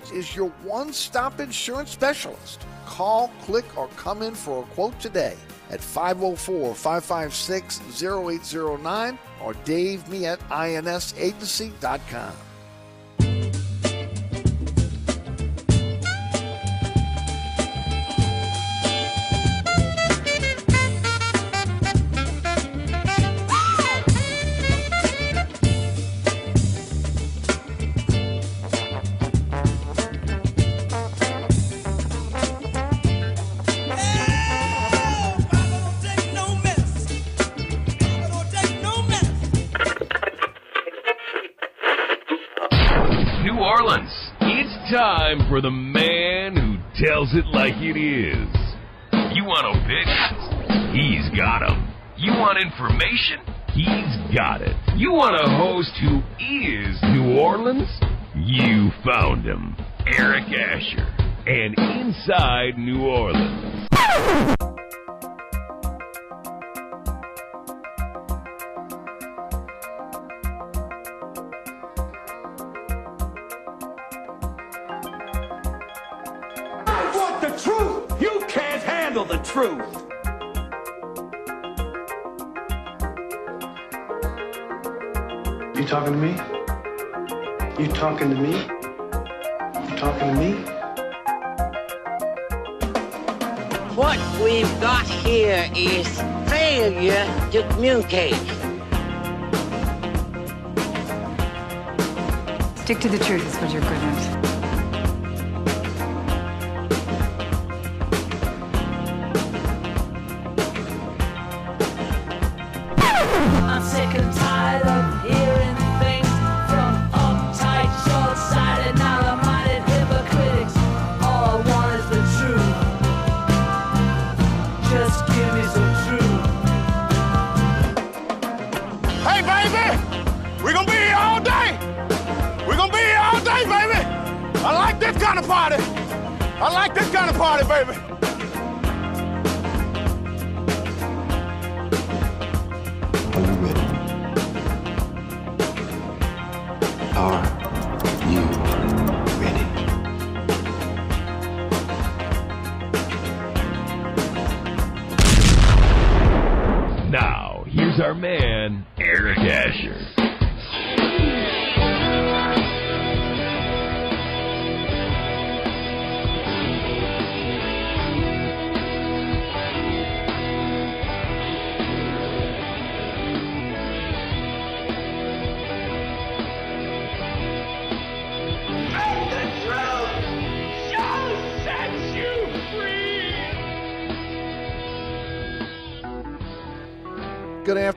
Insurance is your one stop insurance specialist. Call, click, or come in for a quote today at 504 556 0809 or Dave me at insagency.com.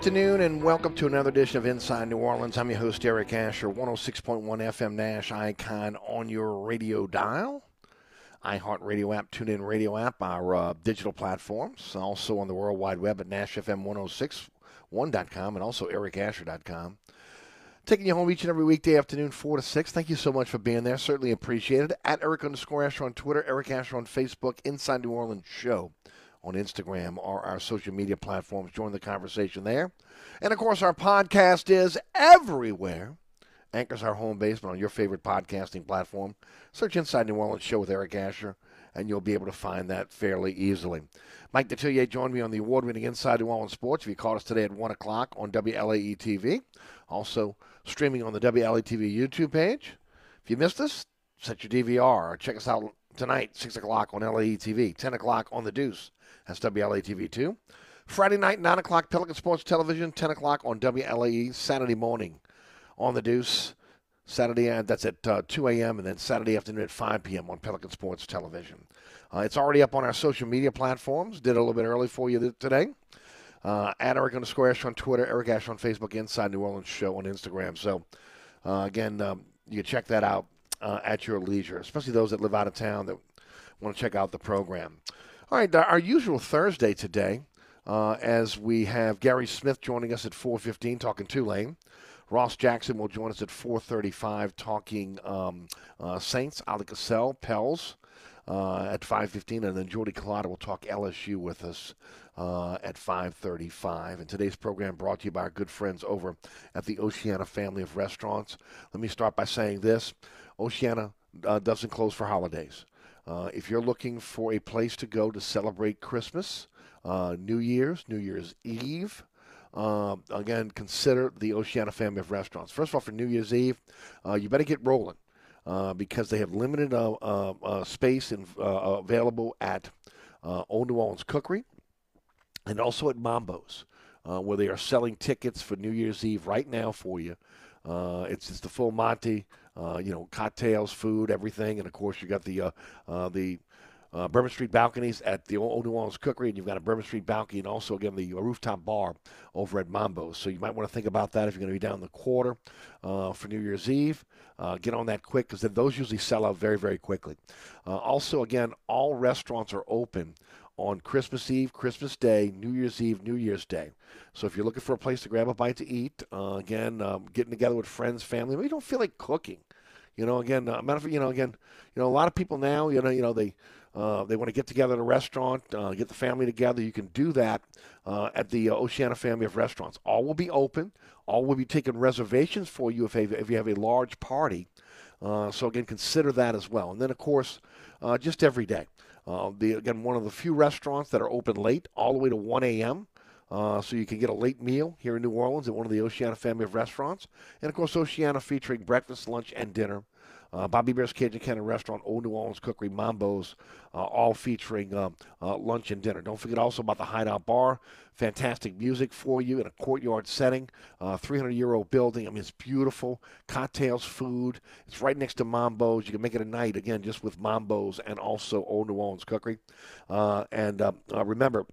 afternoon and welcome to another edition of Inside New Orleans. I'm your host, Eric Asher, 106.1 FM Nash icon on your radio dial. iHeartRadio app, TuneIn Radio app, our uh, digital platforms, also on the World Wide Web at NashFM1061.com and also ericasher.com. Taking you home each and every weekday afternoon, 4 to 6. Thank you so much for being there. Certainly appreciated. At Eric underscore Asher on Twitter, Eric Asher on Facebook, Inside New Orleans Show on Instagram or our social media platforms. Join the conversation there. And of course, our podcast is everywhere. Anchor's our home base, but on your favorite podcasting platform, search Inside New Orleans Show with Eric Asher, and you'll be able to find that fairly easily. Mike Detillier joined me on the award winning Inside New Orleans Sports. If you caught us today at 1 o'clock on WLAE TV, also streaming on the WLAE TV YouTube page. If you missed us, set your DVR or check us out tonight, 6 o'clock on LAE TV, 10 o'clock on The Deuce. That's WLAE TV 2. Friday night, 9 o'clock, Pelican Sports Television, 10 o'clock on WLAE. Saturday morning on The Deuce. Saturday, uh, that's at uh, 2 a.m., and then Saturday afternoon at 5 p.m. on Pelican Sports Television. Uh, it's already up on our social media platforms. Did a little bit early for you th- today. Uh, at Eric underscore Ash on Twitter, Eric Ash on Facebook, Inside New Orleans Show on Instagram. So, uh, again, um, you check that out uh, at your leisure, especially those that live out of town that want to check out the program. All right, our usual Thursday today, uh, as we have Gary Smith joining us at 4:15 talking Tulane. Ross Jackson will join us at 4:35 talking um, uh, Saints. Ali Cassell, Pels uh, at 5:15, and then Jordy Culotta will talk LSU with us uh, at 5:35. And today's program brought to you by our good friends over at the Oceana family of restaurants. Let me start by saying this: Oceana uh, doesn't close for holidays. Uh, if you're looking for a place to go to celebrate Christmas, uh, New Year's, New Year's Eve, um, again, consider the Oceana family of restaurants. First of all, for New Year's Eve, uh, you better get rolling uh, because they have limited uh, space in, available at Old New Orleans Cookery and also at Mambo's, where they are selling tickets for New Year's Eve right now for you. It's it's the full Monty, uh, you know, cocktails, food, everything, and of course you got the uh, uh, the uh, Bourbon Street balconies at the Old New Orleans Cookery, and you've got a Bourbon Street balcony, and also again the rooftop bar over at Mambo's. So you might want to think about that if you're going to be down the quarter uh, for New Year's Eve. Uh, get on that quick because those usually sell out very very quickly. Uh, also, again, all restaurants are open on Christmas Eve, Christmas Day, New Year's Eve, New Year's Day. So if you're looking for a place to grab a bite to eat, uh, again, um, getting together with friends, family, maybe you don't feel like cooking. You know, again, uh, matter of you know, again, you know, a lot of people now, you know, you know, they uh, they want to get together at a restaurant, uh, get the family together. You can do that uh, at the uh, Oceana family of restaurants. All will be open. All will be taking reservations for you if, if you have a large party. Uh, so again, consider that as well. And then, of course, uh, just every day. Uh, the again, one of the few restaurants that are open late, all the way to 1 a.m. Uh, so you can get a late meal here in New Orleans at one of the Oceana family of restaurants, and of course Oceana featuring breakfast, lunch, and dinner. Uh, Bobby Hebert's Cajun Cannon Restaurant, Old New Orleans Cookery, Mambo's, uh, all featuring um, uh, lunch and dinner. Don't forget also about the Hideout Bar. Fantastic music for you in a courtyard setting, 300 year old building. I mean, it's beautiful. Cocktails, food. It's right next to Mambo's. You can make it a night, again, just with Mambo's and also Old New Orleans Cookery. Uh, and uh, remember,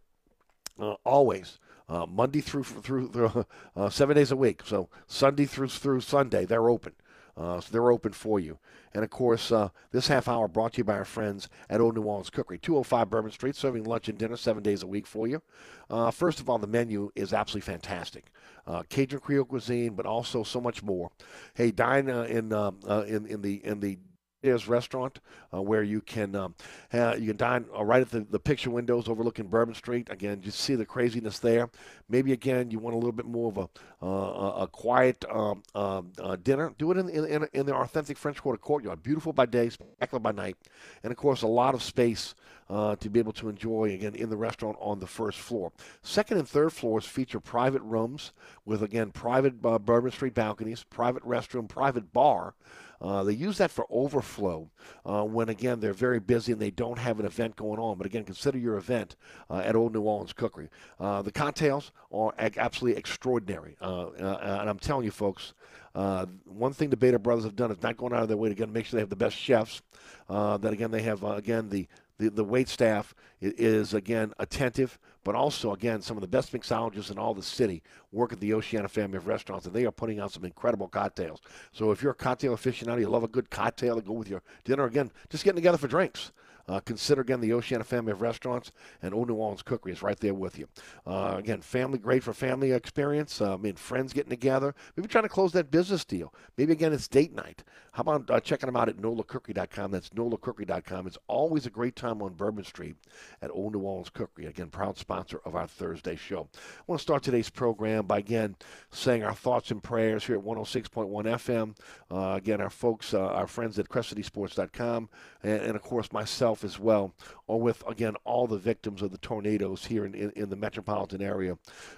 always. Uh, Monday through through, through uh, seven days a week. So Sunday through through Sunday, they're open. Uh, so they're open for you. And of course, uh, this half hour brought to you by our friends at Old New Orleans Cookery, 205 Bourbon Street, serving lunch and dinner seven days a week for you. Uh, first of all, the menu is absolutely fantastic. Uh, Cajun Creole cuisine, but also so much more. Hey, dine uh, in, uh, in in the in the is restaurant uh, where you can um, you can dine uh, right at the, the picture windows overlooking Bourbon Street. Again, you see the craziness there. Maybe again you want a little bit more of a uh, a quiet um, um, uh, dinner. Do it in in, in the authentic French Quarter courtyard. Beautiful by day, spectacular by night, and of course a lot of space uh, to be able to enjoy again in the restaurant on the first floor. Second and third floors feature private rooms with again private uh, Bourbon Street balconies, private restroom, private bar. Uh, they use that for overflow uh, when, again, they're very busy and they don't have an event going on. But again, consider your event uh, at Old New Orleans Cookery. Uh, the cocktails are absolutely extraordinary. Uh, uh, and I'm telling you, folks, one thing the Beta Brothers have done is not going out of their way to again, make sure they have the best chefs. that, again, they have, again, the the, the wait staff is, again, attentive, but also, again, some of the best mixologists in all the city work at the Oceana family of restaurants, and they are putting out some incredible cocktails. So if you're a cocktail aficionado, you love a good cocktail to go with your dinner, again, just getting together for drinks. Uh, consider again the Oceana family of restaurants and Old New Orleans Cookery is right there with you. Uh, again, family great for family experience. Uh, I mean, friends getting together. Maybe trying to close that business deal. Maybe again it's date night. How about uh, checking them out at NOLACookery.com? That's NOLACookery.com. It's always a great time on Bourbon Street at Old New Orleans Cookery. Again, proud sponsor of our Thursday show. I want to start today's program by again saying our thoughts and prayers here at 106.1 FM. Uh, again, our folks, uh, our friends at CrestCitySports.com, and, and of course myself as well, or with again all the victims of the tornadoes here in, in, in the metropolitan area.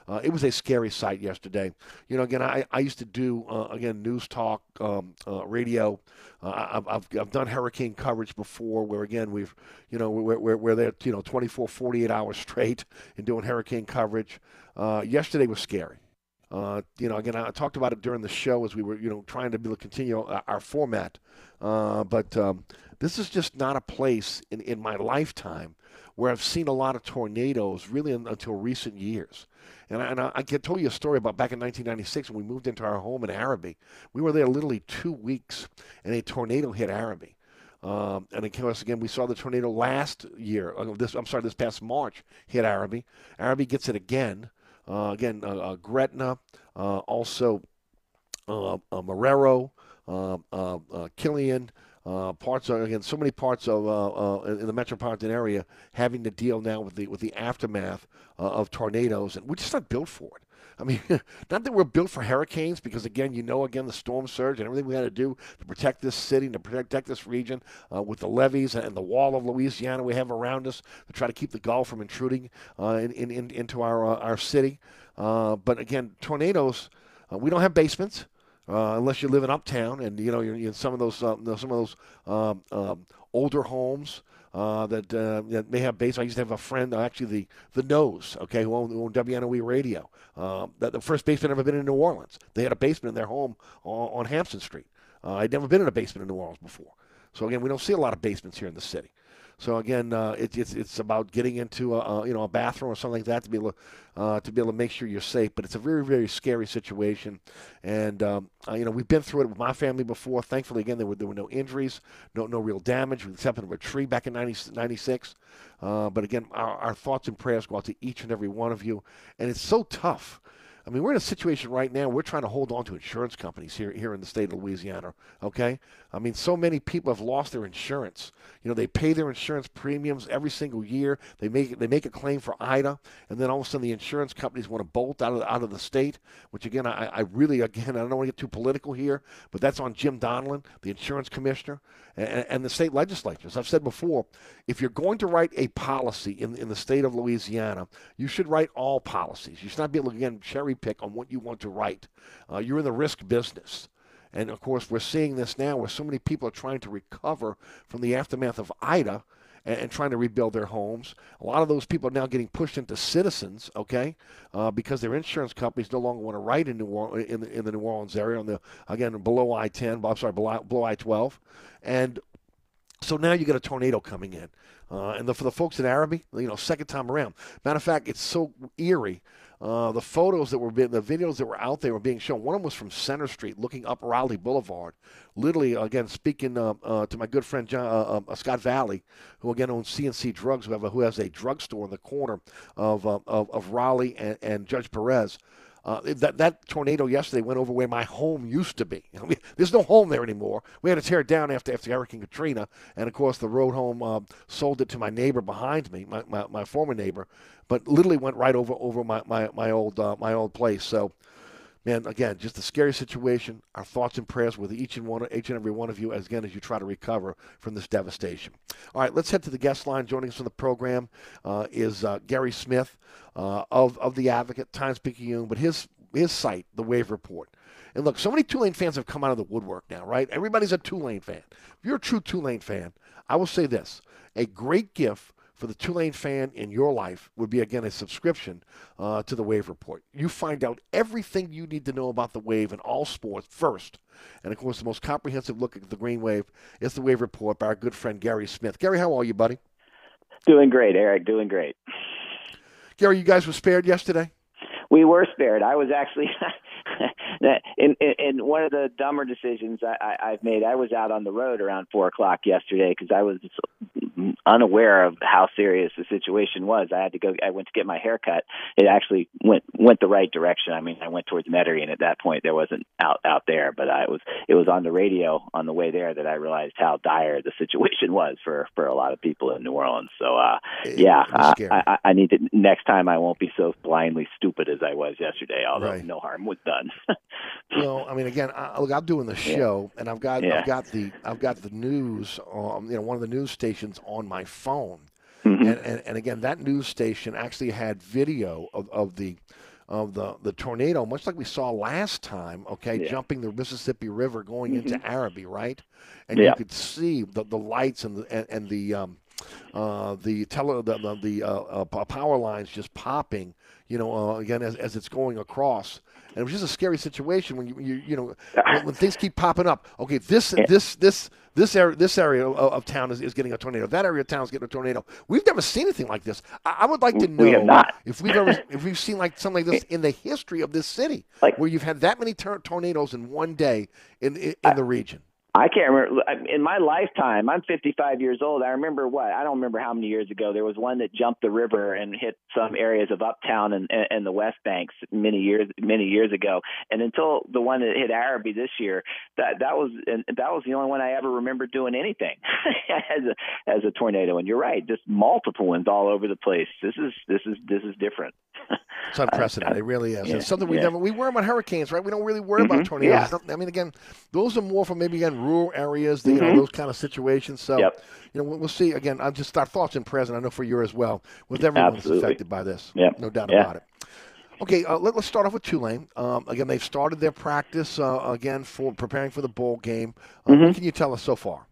Uh, it was a scary sight yesterday. You know, again, I, I used to do uh, again news talk um, uh, radio. Uh, I've, I've, I've done hurricane coverage before, where again we've you know we're, we're, we're there you know 24, 48 hours straight and doing hurricane coverage. Uh, yesterday was scary. Uh, you know, again, I talked about it during the show as we were, you know, trying to be able to continue our, our format. Uh, but um, this is just not a place in, in my lifetime where I've seen a lot of tornadoes really in, until recent years. And I, and I, I can tell you a story about back in 1996 when we moved into our home in Arabi. We were there literally two weeks, and a tornado hit Arabi. Um, and of course, again, we saw the tornado last year. Uh, this, I'm sorry, this past March hit Arabi. Arabi gets it again. Uh, again, uh, uh, Gretna, also Marrero, Killeen. Uh, parts of again so many parts of uh, uh, in the metropolitan area having to deal now with the with the aftermath of tornadoes, and we're just not built for it. I mean, not that we're built for hurricanes, because again, you know, again, the storm surge and everything we had to do to protect this city to protect this region uh, with the levees and the wall of Louisiana we have around us to try to keep the Gulf from intruding uh, in, in, in, into our uh, our city. Uh, but again, tornadoes, uh, we don't have basements. Uh, unless you live in uptown, and you know you're in some of those some of those um, um, older homes uh, that uh, that may have basements. I used to have a friend, uh, actually the the Nose, okay, who owned, who owned WNOE Radio. Um, that the first basement I've ever been in New Orleans. They had a basement in their home on, on Hampton Street. Uh, I'd never been in a basement in New Orleans before. So again, we don't see a lot of basements here in the city. So again, uh, it, it's it's about getting into a, you know a bathroom or something like that to be able to, uh, to be able to make sure you're safe. But it's a very very scary situation, and um, uh, you know we've been through it with my family before. Thankfully, again there were there were no injuries, no no real damage, except for a tree back in 90, 96. Uh, but again, our, our thoughts and prayers go out to each and every one of you, and it's so tough. I mean, we're in a situation right now. We're trying to hold on to insurance companies here here in the state of Louisiana. Okay, I mean, so many people have lost their insurance. You know, they pay their insurance premiums every single year. They make they make a claim for Ida, and then all of a sudden the insurance companies want to bolt out of out of the state. Which again, I, I really again I don't want to get too political here, but that's on Jim Donelon, the insurance commissioner, and, and the state legislatures. I've said before, if you're going to write a policy in in the state of Louisiana, you should write all policies. You should not be able to again cherry pick on what you want to write. Uh, you're in the risk business. And of course, we're seeing this now where so many people are trying to recover from the aftermath of Ida and, and trying to rebuild their homes. A lot of those people are now getting pushed into citizens, okay, uh, because their insurance companies no longer want to write in New Orleans, in the, in the New Orleans area on the again below I-10, I'm sorry, below, below I-12, and so now you got a tornado coming in. Uh, and the, for the folks in Arabi, you know, second time around. Matter of fact, it's so eerie. Uh, the photos that were being, the videos that were out there were being shown. One of them was from Center Street, looking up Raleigh Boulevard. Literally, again, speaking uh, uh, to my good friend John, uh, uh, Scott Valley, who again owns CNC Drugs, who, have a, who has a drugstore in the corner of, uh, of, of Raleigh and, and Judge Perez. Uh, that that tornado yesterday went over where my home used to be. I mean, there's no home there anymore. We had to tear it down after after Hurricane Katrina, and of course the road home uh, sold it to my neighbor behind me, my, my, my, former neighbor, but literally went right over over my my, my old uh, my old place. So, man, again, just a scary situation. Our thoughts and prayers with each and one each and every one of you as again as you try to recover from this devastation. All right, let's head to the guest line. Joining us on the program uh, is uh, Gary Smith uh, of of the Advocate, Times Picayune, but his his site, the Wave Report. And look, so many Tulane fans have come out of the woodwork now, right? Everybody's a Tulane fan. If you're a true Tulane fan, I will say this: a great gift for the Tulane fan in your life would be again a subscription uh, to the Wave Report. You find out everything you need to know about the Wave and all sports first. And of course, the most comprehensive look at the Green Wave is the Wave Report by our good friend Gary Smith. Gary, how are you, buddy? Doing great, Eric. Doing great. Gary, you guys were spared yesterday. We were spared. I was actually in, in, in one of the dumber decisions I, I, I've made. I was out on the road around four o'clock yesterday because I was unaware of how serious the situation was. I had to go. I went to get my hair cut. It actually went went the right direction. I mean, I went towards Metairie, and at that point, there wasn't out out there. But I was it was on the radio on the way there that I realized how dire the situation was for for a lot of people in New Orleans. So uh, yeah, uh, I, I need to next time I won't be so blindly stupid as I was yesterday. Although Right. no harm was done. Well, I mean, again, I, look, I'm doing the show, and I've got Yeah. I've got the I've got the news, um, you know, one of the news stations on my phone, Mm-hmm. and, and and again, that news station actually had video of, of the of the the tornado, much like we saw last time. Okay, Yeah. Mm-hmm. jumping the Mississippi River, going into Arabi, right? And Yeah. you could see the, the lights and the and, and the um, uh, the tele the the, the uh, uh, power lines just popping. You know, uh, again as, as it's going across, and it was just a scary situation when you you, you know when, when things keep popping up. Okay, this this this this area this area of, of town is, is getting a tornado. That area of town is getting a tornado. We've never seen anything like this. I, I would like to know We if we've ever if we've seen like something like this in the history of this city, Like- where you've had that many tor- tornadoes in one day in in, in the region. I can't remember. In my lifetime, I'm 55 years old. I remember what? I don't remember how many years ago there was one that jumped the river and hit some areas of Uptown and, and, the West Banks many years many years ago. And until the one that hit Arabi this year, that that was and that was the only one I ever remember doing anything as a as a tornado. And you're right, just multiple ones all over the place. This is this is this is different. It's unprecedented. it really is. yeah, it's something we yeah. never we worry about hurricanes, right? We don't really worry about Mhm, tornadoes. yeah. I mean, again, those are more for maybe again rural areas, you know, Mhm. those kind of situations. So, Yep. you know, we'll, see. Again, I'm just our thoughts in present. I know for you as well, with everyone that's affected by this. Yep. No doubt about it. Okay, uh, let, us start off with Tulane. Um, again, they've started their practice uh, again for preparing for the bowl game. Uh, Mm-hmm. What can you tell us so far?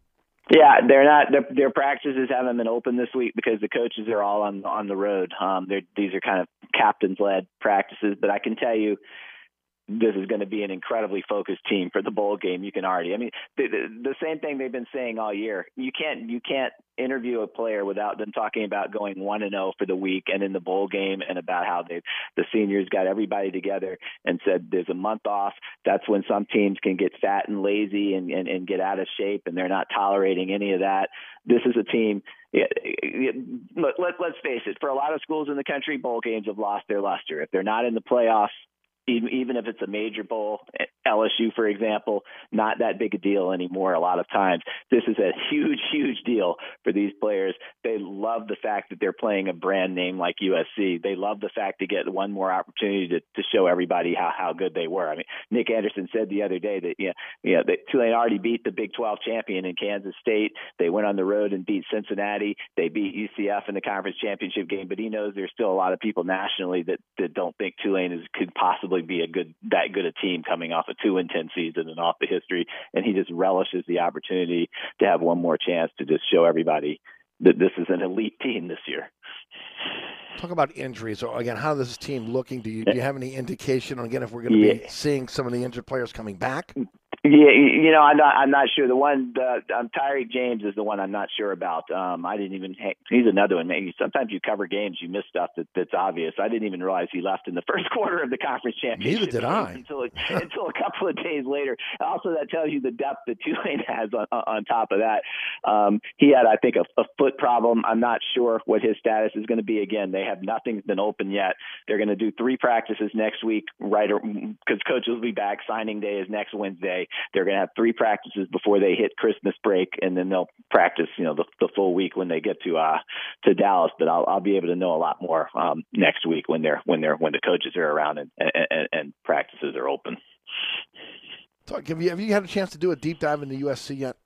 Yeah, they're not. Their, their practices haven't been open this week because the coaches are all on on the road. Um, they're, these are kind of captains led practices, but I can tell you, this is going to be an incredibly focused team for the bowl game. You can already. I mean, the, the, the same thing they've been saying all year. You can't you can't interview a player without them talking about going one and zero for the week and in the bowl game and about how they the seniors got everybody together and said there's a month off. That's when some teams can get fat and lazy and and, and get out of shape, and they're not tolerating any of that. This is a team. Let, let, let's face it. For a lot of schools in the country, bowl games have lost their luster. If they're not in the playoffs, even if it's a major bowl, LSU, for example, not that big a deal anymore. A lot of times, this is a huge, huge deal for these players. They love the fact that they're playing a brand name like USC. They love the fact to get one more opportunity to, to show everybody how how good they were. I mean, Nick Anderson said the other day that yeah, you know, that Tulane already beat the Big 12 champion in Kansas State. They went on the road and beat Cincinnati. They beat UCF in the conference championship game. But he knows there's still a lot of people nationally that that don't think Tulane is could possibly be a good that good a team coming off a two and ten season and off the history. And he just relishes the opportunity to have one more chance to just show everybody that this is an elite team this year. Talk about injuries. So again, how is this team looking? Do you, do you have any indication on again if we're going to be seeing some of the injured players coming back? Yeah, you know, I'm not. I'm not sure. The one, the um, Tyrick James is the one I'm not sure about. Um, I didn't even. He's another one. Maybe sometimes you cover games, you miss stuff that, that's obvious. I didn't even realize he left in the first quarter of the conference championship. Neither did I. Until until a couple of days later. Also, that tells you the depth that Tulane has on, on top of that. Um, he had, I think, a, a foot problem. I'm not sure what his status is going to be. Again, they have nothing's been open yet. They're going to do three practices next week, right? Because coaches will be back. Signing day is next Wednesday. They're going to have three practices before they hit Christmas break, and then they'll practice, you know, the, the full week when they get to uh to Dallas. But I'll I'll be able to know a lot more um, next week when they're when they're when the coaches are around and and, and practices are open. Talk, have you have you had a chance to do a deep dive into USC yet?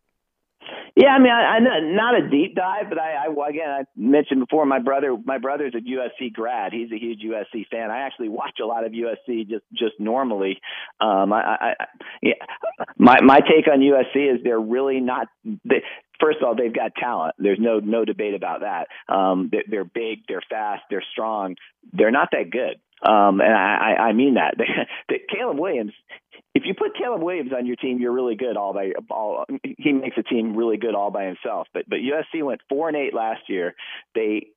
Yeah, I mean, I, I not a deep dive, but I, I again I mentioned before my brother my brother's a USC grad. He's a huge USC fan. I actually watch a lot of USC just just normally. Um, I, I, yeah, my my take on USC is they're really not. They, First of all, they've got talent. There's no no debate about that. Um, they're, they're big, they're fast, they're strong. They're not that good, um, and I, I mean that. Caleb Williams, if you put Caleb Williams on your team, you're really good all by all. He makes a team really good all by himself. But but USC went four and eight last year. They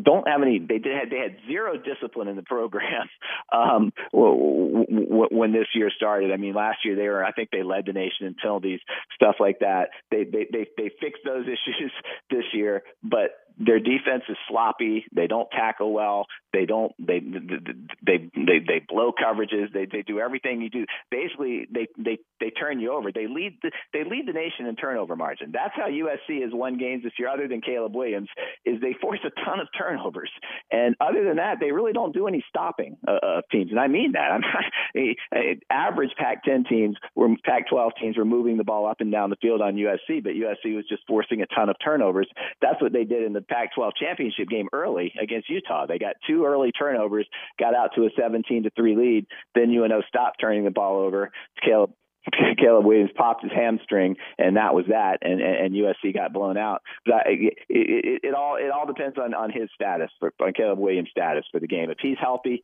don't have any. They did. They had zero discipline in the program um, when this year started. I mean, last year they were. I think they led the nation in penalties, stuff like that. They they they, they fixed those issues this year, but their defense is sloppy. They don't tackle well. They don't. They they they they blow coverages. They they do everything you do. Basically, they they they turn you over. They lead the, they lead the nation in turnover margin. That's how USC has won games this year. Other than Caleb Williams, is they force a ton of turnovers. And other than that, they really don't do any stopping uh, of teams. And I mean that. I'm average Pac-10 teams were Pac-12 teams were moving the ball up and down the field on USC, but USC was just forcing a ton of turnovers. That's what they did in the Pac-12 championship game early against Utah. They got two early turnovers, got out to a 17 to three lead. Then UNO stopped turning the ball over. Caleb Caleb Williams popped his hamstring, and that was that. And and, USC got blown out. But I, it, it, it all it all depends on on his status for on Caleb Williams' status for the game. If he's healthy,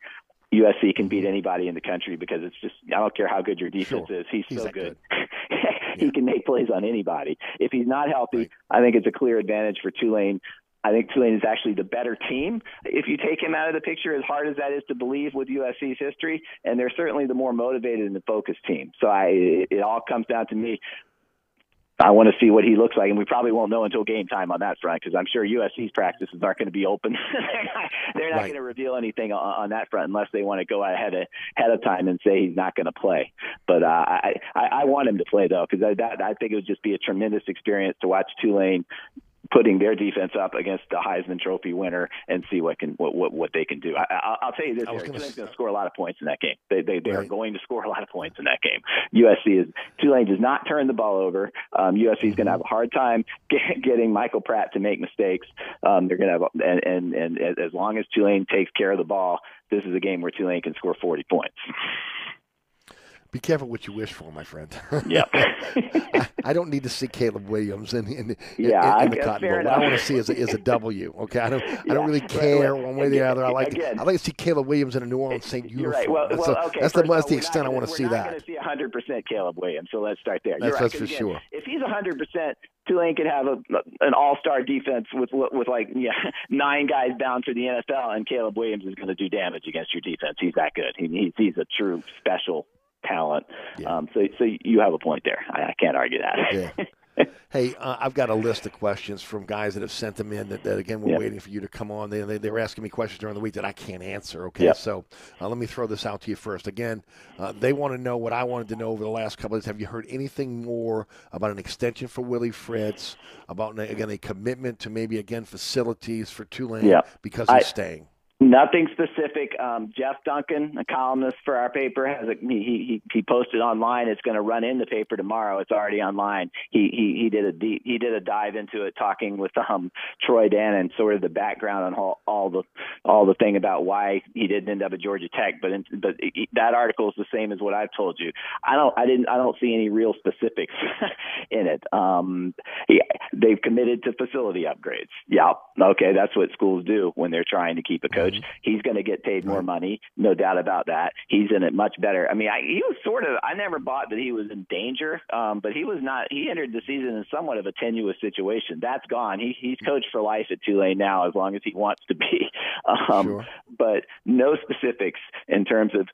USC can beat anybody in the country because it's just I don't care how good your defense Sure. is. He's, He's so that good. he can make plays on anybody. If he's not healthy, Right. I think it's a clear advantage for Tulane. I think Tulane is actually the better team if you take him out of the picture, as hard as that is to believe with USC's history. And they're certainly the more motivated and the focused team. So I, it, all comes down to me. I want to see what he looks like, and we probably won't know until game time on that front because I'm sure USC's practices aren't going to be open. they're not, they're not Right. going to reveal anything on, on that front unless they want to go ahead of, ahead of time and say he's not going to play. But uh, I, I I want him to play though because I, that, I think it would just be a tremendous experience to watch Tulane putting their defense up against the Heisman Trophy winner and see what can what what, what they can do. I, I, I'll tell you this: I was Eric, gonna Tulane's going to score a lot of points in that game. They they, they are going to score a lot of points in that game. USC is Tulane does not turn the ball over. Um, USC is going to have a hard time get, getting Michael Pratt to make mistakes. Um, they're going to have and, and and as long as Tulane takes care of the ball, this is a game where Tulane can score 40 points. Be careful what you wish for, my friend. Yep. I, I don't need to see Caleb Williams in, in, in, Yeah, in, I the Cotton Bowl. What I want to see is a, is a W. Okay, I don't I don't really care right. one way or the other. I like again- I like to see Caleb Williams in a New Orleans Saint uniform. right. Well, that's well, the, okay. that's the, all, the we're extent I want to gonna- see we're that. not going to see 100 percent Caleb Williams. So let's start there. That's- right, that's for 'cause sure. If he's 100 percent, Tulane could have a, an all-star defense with with like yeah, nine guys bound for the NFL, and Caleb Williams is going to do damage against your defense. He's that good. He, he's he's a true special talent. Yeah. Um, so so you have a point there. I, I can't argue that. Yeah. Hey, uh, I've got a list of questions from guys that have sent them in. That, that again, we're Yeah. waiting for you to come on. They, they they were asking me questions during the week that I can't answer. Okay, Yep. so uh, let me throw this out to you first. Again, uh, they want to know what I wanted to know over the last couple of days. Have you heard anything more about an extension for Willie Fritz? About again a commitment to maybe again facilities for Tulane Yeah. because I- he's staying. Nothing specific. Um, Jeff Duncan, a columnist for our paper, has a, he, he he posted online. It's going to run in the paper tomorrow. It's already online. He he he did a deep, he did a dive into it, talking with um Troy Dannen and sort of the background on all, all the all the thing about why he didn't end up at Georgia Tech. But in, but that article is the same as what I've told you. I don't I didn't I don't see any real specifics in it. Um, he, they've committed to facility upgrades. Yeah, okay, that's what schools do when they're trying to keep a coach. He's going to get paid more money, no doubt about that. He's in it much better. I mean, I, he was sort of. I never bought that he was in danger, um, but he was not. He entered the season in somewhat of a tenuous situation. That's gone. He, he's coached for life at Tulane now, as long as he wants to be. Um, Sure. But no specifics in terms of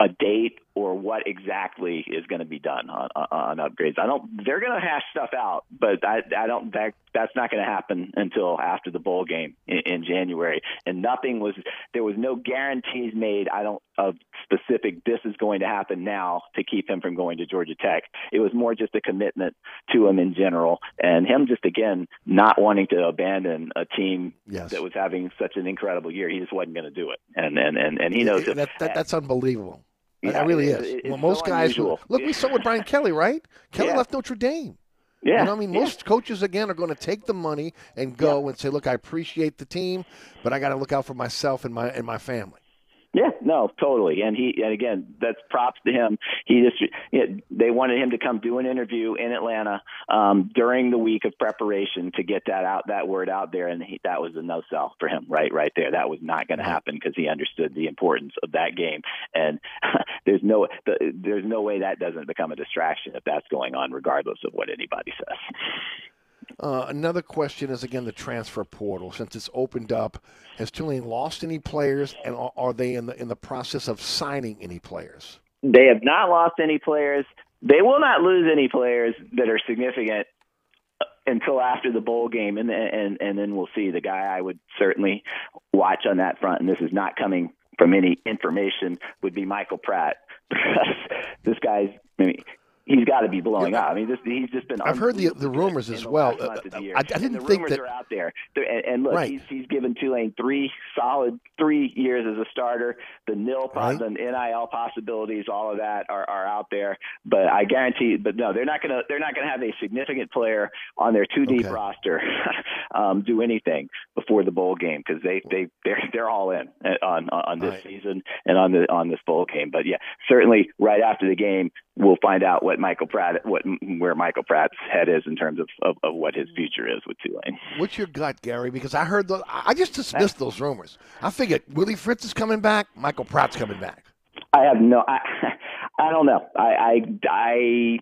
a date or what exactly is going to be done on, on, upgrades. I don't. They're going to hash stuff out, but I, I don't. That that's not going to happen until after the bowl game in, in January. And nothing was. There was no guarantees made. I don't of specific. This is going to happen now to keep him from going to Georgia Tech. It was more just a commitment to him in general, and him just again not wanting to abandon a team Yes. that was having such an incredible year. He just wasn't going to do it, and and and, and he knows that, that- that's unbelievable. That- Yeah, really it- is. it- well, most so guys unusual. look. We saw with Brian Kelly, right? Kelly Yeah. left Notre Dame. Yeah, You know, what I mean, yeah. most coaches again are going to take the money and go and say, "Look, I appreciate the team, but I got to look out for myself and my and my family." No, totally. And he, and again, that's props to him. He just, know, they wanted him to come do an interview in Atlanta um, during the week of preparation to get that out, that word out there, and he, that was a no sell for him, right, right there. That was not going to happen because he understood the importance of that game, and there's no, the, there's no way that doesn't become a distraction if that's going on, regardless of what anybody says. Uh, another question is again the transfer portal. Since it's opened up, has Tulane lost any players, and are, are they in the in the process of signing any players? They have not lost any players. They will not lose any players that are significant until after the bowl game, and and and then we'll see. The guy I would certainly watch on that front, and this is not coming from any information, would be Michael Pratt because this guy's. I mean, he's got to be blowing Yeah, up. I mean, this, he's just been. I've heard the- the rumors as the well. last month of the Uh. I- I didn't the think rumors that- are out there. There- And, and look, Right. he's he's given Tulane three solid three years as a starter. The nil, Right. the NIL possibilities, all of that are, are out there. But I guarantee, but no, they're not gonna they're not gonna have a significant player on their two deep Okay. roster um, do anything before the bowl game because they they they're they're all in uh, on on this Right. season and on the on this bowl game. But yeah, certainly right after the game, we'll find out what Michael Pratt what where Michael Pratt's head is in terms of of, of what his future is with Tulane. What's your gut, Gary? Because I heard the, I just dismissed those rumors. I figured Willie Fritz is coming back, Michael Pratt's coming back. I have no. I I don't know. I I I.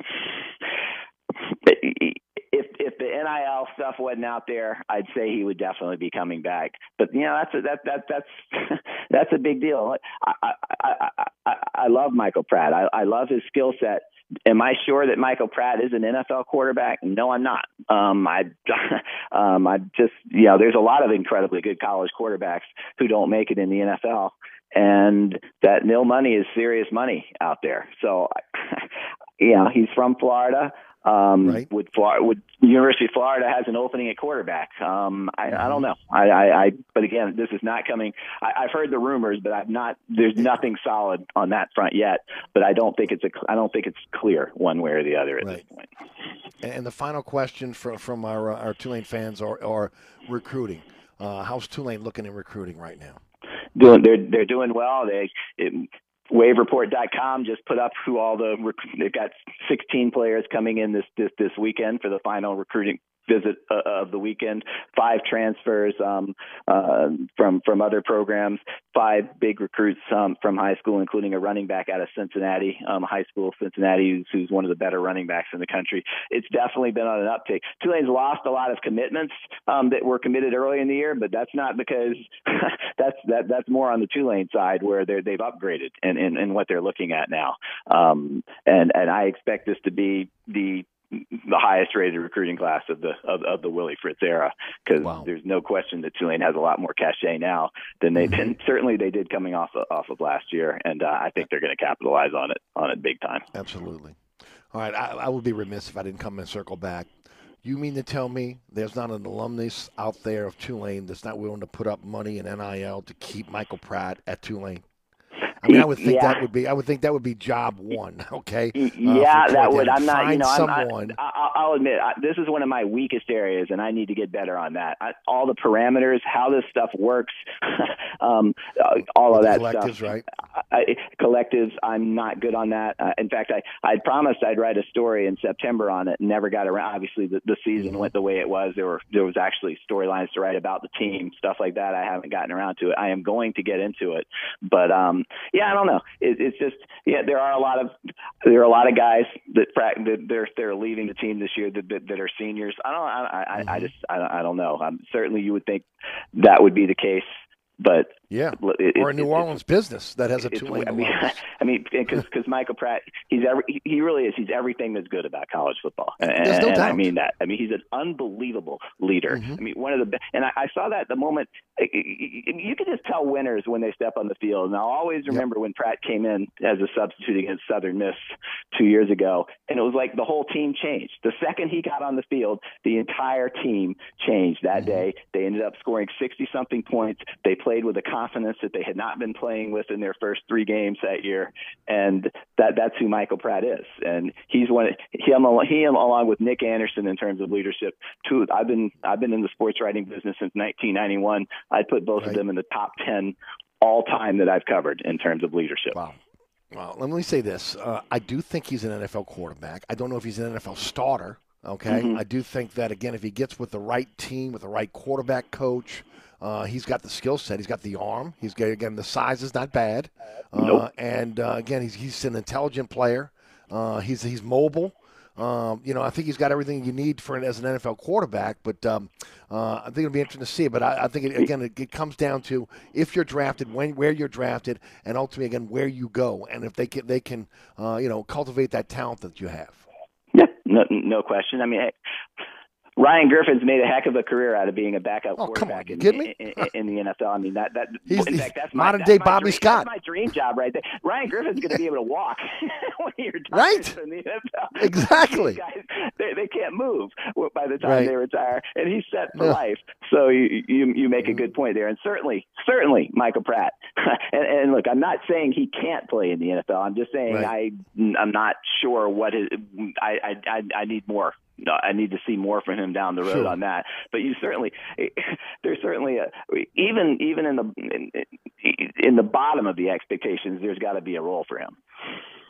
If if the NIL stuff wasn't out there, I'd say he would definitely be coming back. But you know that's a, that that that's that's a big deal. I I I, I, I love Michael Pratt. I, I love his skill set. Am I sure that Michael Pratt is an NFL quarterback? No, I'm not. Um, I, um, I just, you know, there's a lot of incredibly good college quarterbacks who don't make it in the NFL, and that nil money is serious money out there. So, you know, he's from Florida. Um, Right. Would Florida, would University of Florida has an opening at quarterback? Um, I, I don't know. I, I, I, but again, this is not coming. I, I've heard the rumors, but I've not. There's nothing solid on that front yet. But I don't think it's a. I don't think it's clear one way or the other at Right. this point. And and the final question from from our uh, our Tulane fans are, are recruiting. Uh, how's Tulane looking in recruiting right now? doing they're they're doing well. They it, wavereport.com just put up who all the they've got 16 players coming in this this this weekend for the final recruiting visit uh, of the weekend. Five transfers um, uh, from from other programs. Five big recruits um, from high school, including a running back out of Cincinnati, um, high school Cincinnati, who's, who's one of the better running backs in the country. It's definitely been on an uptick. Tulane's lost a lot of commitments um, that were committed early in the year, but that's not because that's that that's more on the Tulane side where they're they've upgraded and and, and what they're looking at now. Um, and and I expect this to be the the highest rated recruiting class of the of, of the Willie Fritz era because Wow. there's no question that Tulane has a lot more cachet now than they Mm-hmm. did. Certainly, they did coming off of, off of last year, and uh, I think they're going to capitalize on it on it big time. Absolutely. All right, I, I would be remiss if I didn't come and circle back. You mean to tell me there's not an alumnus out there of Tulane that's not willing to put up money in NIL to keep Michael Pratt at Tulane? I mean, I would think Yeah. that would be. I would think that would be job one. Okay. Uh, yeah, that would. I'm not. You Find know, I'm, I, someone. I, I'll admit I, this is one of my weakest areas, and I need to get better on that. I, all the parameters, how this stuff works, um, uh, all of that collectives, stuff. right? I, collectives, I'm not good on that. Uh, in fact, I I promised I'd write a story in September on it, never got around. Obviously, the, the season Mm-hmm. went the way it was. There were there was actually storylines to write about the team, stuff like that. I haven't gotten around to it. I am going to get into it, but um, yeah, I don't know. It, it's just yeah, there are a lot of there are a lot of guys that, that they're they're leaving the team this year that that, that are seniors. I don't I I, I just I, don't- I don't know. Um, certainly, you would think that would be the case, but Yeah. it- Or a New Orleans business that has a it's, Tulane I mean. I mean, because Michael Pratt, he's every, he really is. He's everything that's good about college football, and, There's no and I mean that. I mean, he's an unbelievable leader. Mm-hmm. I mean, one of the and I, I saw that the moment you can just tell winners when they step on the field. And I'll always remember when Pratt came in as a substitute against Southern Miss two years ago, and it was like the whole team changed. The second he got on the field, the entire team changed that Mm-hmm. day. They ended up scoring 60 something points. They played with a confidence that they had not been playing with in their first three games that year. And that that's who Michael Pratt is. And he's one him him along with Nick Anderson in terms of leadership. Two I've been I've been in the sports writing business since 1991. I'd put both of them in the top 10 all time that I've covered in terms of leadership. Wow. Well, let me say this. Uh, I do think he's an NFL quarterback. I don't know if he's an NFL starter. Okay. Mm-hmm. I do think that, again, if he gets with the right team, with the right quarterback coach, uh, he's got the skill set. He's got the arm. He's got, again, the size is not bad. Uh, Nope. And, uh, again, he's, he's an intelligent player. Uh, he's, he's mobile. Um, you know, I think he's got everything you need for an, as an NFL quarterback. But um, uh, I think it'll be interesting to see. But I, I think it, again, it, it comes down to if you're drafted, when where you're drafted, and ultimately again where you go, and if they can they can uh, you know cultivate that talent that you have. Yeah, no, no question. I mean, hey, Ryan Griffin's made a heck of a career out of being a backup Oh, come quarterback on, in, me? in, in, in the NFL. I mean, that that He's in fact, that's my, modern that's day my Bobby dream, Scott. That's my dream job right there. Ryan Griffin's going to be able to walk when you're done Right. in the NFL. Exactly. Guys, they, they can't move by the time Right. they retire, and he's set for Yeah. life. So you, you you make a good point there, and certainly certainly Michael Pratt. and, and look, I'm not saying he can't play in the NFL. I'm just saying Right. I I'm not sure what I, I I I need more. No, I need to see more from him down the road Sure. on that. But you certainly, there's certainly a even even in the in, in the bottom of the expectations, there's got to be a role for him.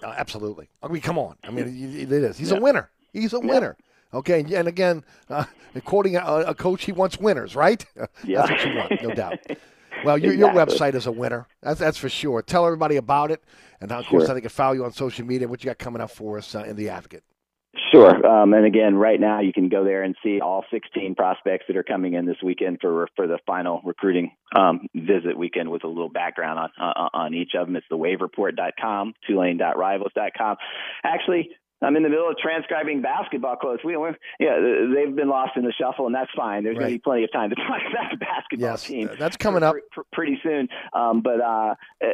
Uh, absolutely. I mean, come on. I mean, it it is. He's Yeah. a winner. He's a winner. Okay, and again, uh, quoting a, a coach, he wants winners, right? Yeah. That's what you want, no doubt. Well, your, your Exactly. website is a winner. That's, that's for sure. Tell everybody about it, and of course, Sure. how they can follow you on social media. What you got coming up for us uh, in the Advocate? Sure. Um, and again, right now you can go there and see all 16 prospects that are coming in this weekend for for the final recruiting um, visit weekend with a little background on uh, on each of them. It's the wavereport.com, tulane.rivals.com. Actually, I'm in the middle of transcribing basketball quotes. We, we yeah, they've been lost in the shuffle, and that's fine. There's going to be plenty of time to talk about the basketball Yes, team. that's coming up. pr- pretty soon. Um, but uh, uh,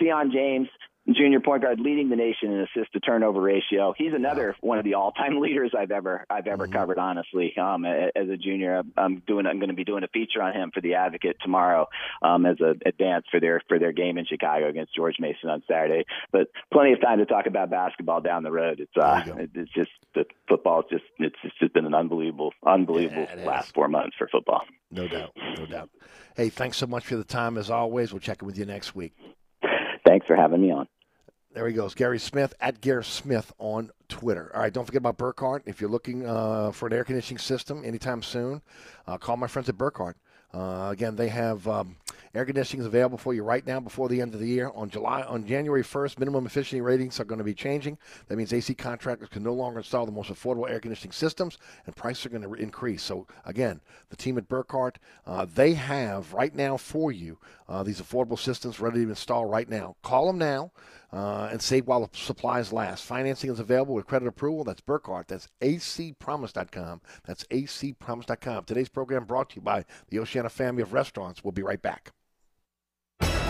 Sion James, junior point guard, leading the nation in assist to turnover ratio. He's another one of the all-time leaders I've ever I've ever Mm-hmm. covered. Honestly, um, as a junior, I'm doing I'm going to be doing a feature on him for the Advocate tomorrow um, as a advance for their for their game in Chicago against George Mason on Saturday. But plenty of time to talk about basketball down the road. It's uh, There you go. it- it's just the football. It's just it's, it's just been an unbelievable unbelievable Yeah, last is. four months for football. No doubt. No doubt. Hey, thanks so much for the time as always. We'll check in with you next week. Thanks for having me on. There he goes, Gary Smith at Gary Smith on Twitter. All right, don't forget about Burkhardt. If you're looking uh, for an air conditioning system anytime soon, uh, call my friends at Burkhardt. Uh, again, they have um, air conditioning available for you right now before the end of the year. On July, on January 1st, minimum efficiency ratings are going to be changing. That means AC contractors can no longer install the most affordable air conditioning systems, and prices are going to increase. So again, the team at Burkhardt, uh, they have right now for you uh, these affordable systems ready to install right now. Call them now uh, and save while the supplies last. Financing is available with credit approval. That's Burkhardt. That's acpromise.com. That's acpromise.com. Today's program brought to you by the Oceana family of restaurants. We'll be right back.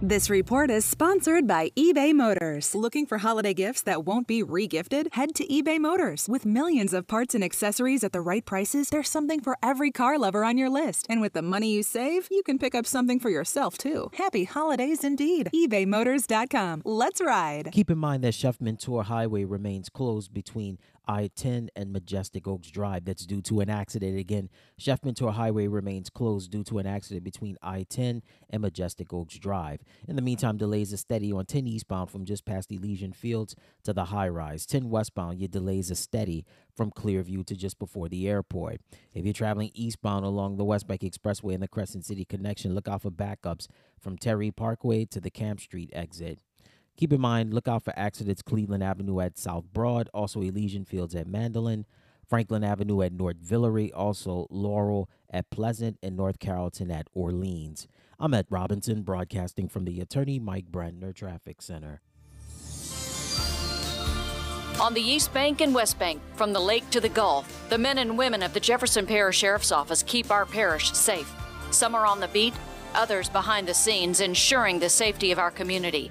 This report is sponsored by eBay Motors. Looking for holiday gifts that won't be regifted? Head to eBay Motors. With millions of parts and accessories at the right prices, there's something for every car lover on your list. And with the money you save, you can pick up something for yourself too. Happy holidays indeed. ebaymotors.com. Let's ride. Keep in mind that Chef Menteur Highway remains closed between I 10 and Majestic Oaks Drive. That's due to an accident. Again, Chef Menteur Highway remains closed due to an accident between I 10 and Majestic Oaks Drive. In the meantime, delays are steady on 10 eastbound from just past Elysian Fields to the high rise. 10 westbound, your delays are steady from Clearview to just before the airport. If you're traveling eastbound along the West Bank Expressway and the Crescent City connection, look out for backups from Terry Parkway to the Camp Street exit. Keep in mind, look out for accidents Cleveland Avenue at South Broad, also Elysian Fields at Mandolin, Franklin Avenue at North Villere, also Laurel at Pleasant, and North Carrollton at Orleans. I'm at Robinson, broadcasting from the Attorney Mike Brandner Traffic Center. On the East Bank and West Bank, from the lake to the Gulf, the men and women of the Jefferson Parish Sheriff's Office keep our parish safe. Some are on the beat, others behind the scenes, ensuring the safety of our community.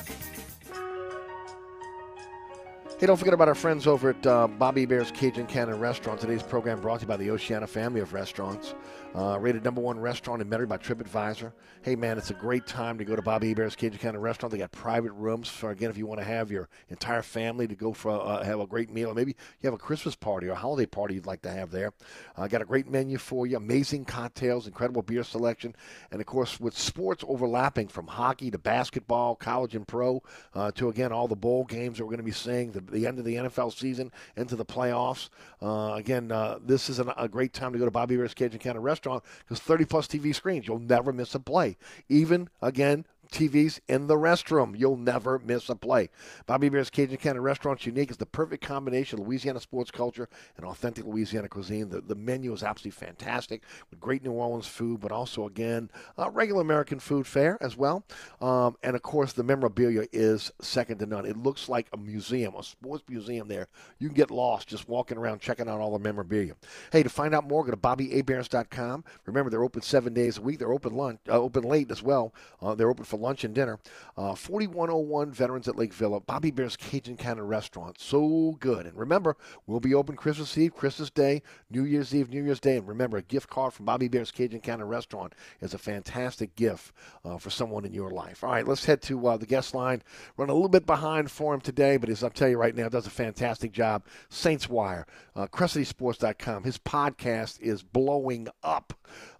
Hey, don't forget about our friends over at uh, Bobby Hebert's Cajun Cannon Restaurant. Today's program brought to you by the Oceana family of restaurants. Uh, rated number one restaurant in Metairie by TripAdvisor. Hey, man, it's a great time to go to Bobby Hebert's Cajun Cannon Restaurant. They got private rooms for, again, if you want to have your entire family to go for uh, have a great meal. Or maybe you have a Christmas party or a holiday party you'd like to have there. Uh, got a great menu for you, amazing cocktails, incredible beer selection, and, of course, with sports overlapping from hockey to basketball, college and pro, uh, to, again, all the bowl games that we're going to be seeing, the, the end of the NFL season, into the playoffs. Uh, again, uh, this is an, a great time to go to Bobby Hebert's Cajun Cannon Restaurant because 30 plus TV screens, you'll never miss a play. Even, again, TVs in the restroom. You'll never miss a play. Bobby Hebert's Cajun Cannon Restaurant's unique. is the perfect combination of Louisiana sports culture and authentic Louisiana cuisine. The, the menu is absolutely fantastic with great New Orleans food, but also, again, uh, regular American food fare as well. Um, and, of course, the memorabilia is second to none. It looks like a museum, a sports museum there. You can get lost just walking around checking out all the memorabilia. Hey, to find out more, go to BobbyAbears.com. Remember, they're open seven days a week. They're open lunch, uh, open late as well. Uh, they're open for lunch and dinner. Uh, 4101 Veterans at Lake Villa, Bobby Hebert's Cajun Cannon Restaurant. So good. And remember, we'll be open Christmas Eve, Christmas Day, New Year's Eve, New Year's Day. And remember, a gift card from Bobby Hebert's Cajun Cannon Restaurant is a fantastic gift uh, for someone in your life. All right, let's head to uh, the guest line. Run a little bit behind for him today, but as I'll tell you right now, does a fantastic job. Saints Wire, uh, CrescentCitySports.com. His podcast is blowing up.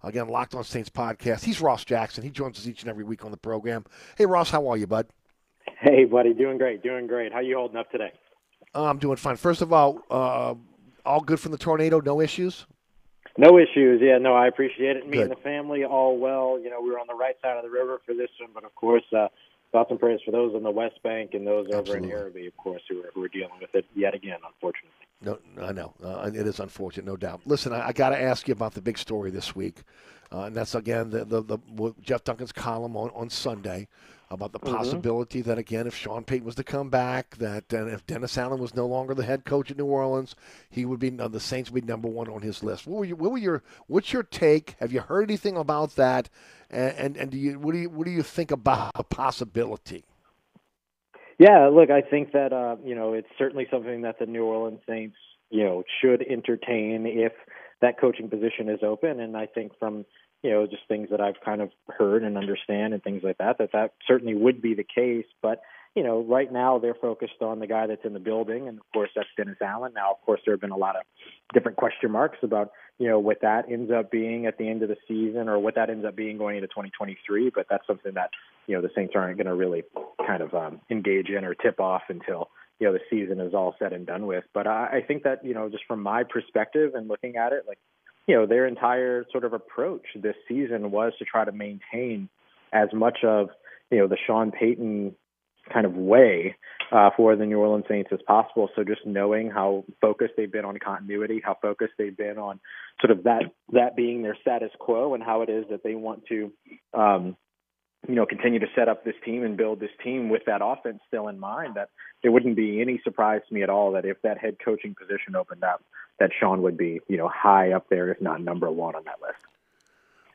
Again, Locked on Saints podcast. He's Ross Jackson. He joins us each and every week on the program. Hey, Ross, how are you, bud? Hey, buddy, doing great, doing great. How you holding up today? I'm doing fine. First of all, uh, all good from the tornado, no issues. No issues. Yeah, no, I appreciate it. Me Good. and the family, all well. You know, we were on the right side of the river for this one, but of course, uh, thoughts and prayers for those on the West Bank and those over in Arabi, of course, who are, who are dealing with it yet again, unfortunately. No, I know. Uh, it is unfortunate, no doubt. Listen, I, I got to ask you about the big story this week, uh, and that's again the, the, the Jeff Duncan's column on, on Sunday about the Mhm. possibility that again, if Sean Payton was to come back, that uh, if Dennis Allen was no longer the head coach at New Orleans, he would be uh, the Saints would be number one on his list. What were you, what were your what's your take? Have you heard anything about that? And and, and do you what do you what do you think about the possibility? Yeah, look, I think that uh, you know it's certainly something that the New Orleans Saints you know should entertain if that coaching position is open, and I think from you know just things that I've kind of heard and understand and things like that that that certainly would be the case, but. You know, right now they're focused on the guy that's in the building, and of course that's Dennis Allen. Now, of course, there have been a lot of different question marks about you know what that ends up being at the end of the season, or what that ends up being going into 2023. But that's something that you know the Saints aren't going to really kind of um, engage in or tip off until you know the season is all said and done with. But I, I think that you know just from my perspective and looking at it, like you know their entire sort of approach this season was to try to maintain as much of you know the Sean Payton kind of way uh, for the New Orleans Saints as possible. So just knowing how focused they've been on continuity, how focused they've been on sort of that that being their status quo, and how it is that they want to, um, you know, continue to set up this team and build this team with that offense still in mind. That it wouldn't be any surprise to me at all that if that head coaching position opened up, that Sean would be, you know, high up there, if not number one on that list.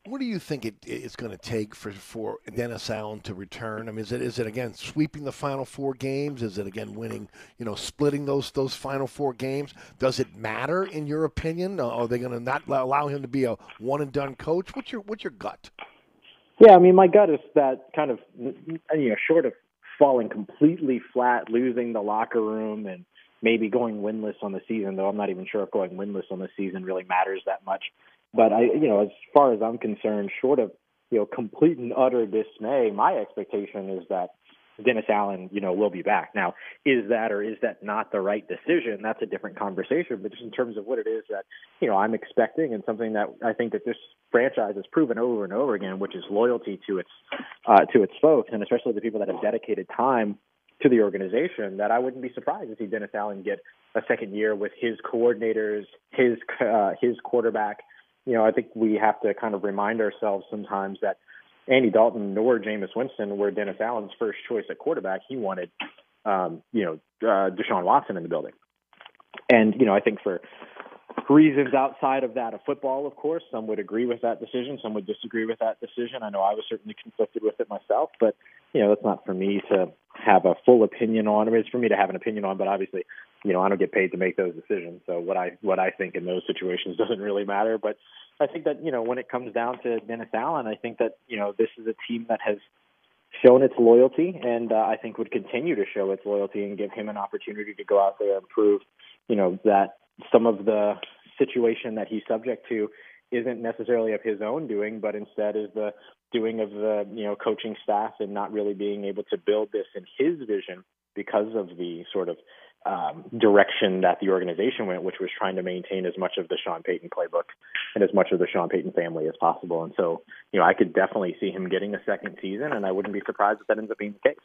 What do you think it, it's going to take for, for Dennis Allen to return? I mean, is it is it again sweeping the final four games? Is it again winning? You know, splitting those those final four games? Does it matter in your opinion? Uh, Are they going to not allow him to be a one and done coach? What's your what's your gut? Yeah, I mean, my gut is that kind of, you know, short of falling completely flat, losing the locker room, and maybe going winless on the season. Though I'm not even sure if going winless on the season really matters that much. But I, you know, as far as I'm concerned, short of you know complete and utter dismay, my expectation is that Dennis Allen, you know, will be back. Now, is that or is that not the right decision? That's a different conversation. But just in terms of what it is that, you know, I'm expecting and something that I think that this franchise has proven over and over again, which is loyalty to its uh, to its folks, and especially the people that have dedicated time to the organization. That I wouldn't be surprised to see Dennis Allen get a second year with his coordinators, his uh, his quarterback. You know, I think we have to kind of remind ourselves sometimes that Andy Dalton nor Jameis Winston were Dennis Allen's first choice at quarterback. He wanted, um, you know, uh, Deshaun Watson in the building. And, you know, I think for reasons outside of that of football, of course. Some would agree with that decision. Some would disagree with that decision. I know I was certainly conflicted with it myself, but you know, it's not for me to have a full opinion on. I mean, it's for me to have an opinion on, but obviously, you know, I don't get paid to make those decisions. So what I what I think in those situations doesn't really matter. But I think that you know, when it comes down to Dennis Allen, I think that you know, this is a team that has shown its loyalty, and uh, I think would continue to show its loyalty and give him an opportunity to go out there and prove, you know, that some of the situation that he's subject to isn't necessarily of his own doing, but instead is the doing of the you know coaching staff and not really being able to build this in his vision because of the sort of um, direction that the organization went, which was trying to maintain as much of the Sean Payton playbook and as much of the Sean Payton family as possible. And so, you know, I could definitely see him getting a second season, and I wouldn't be surprised if that ends up being the case.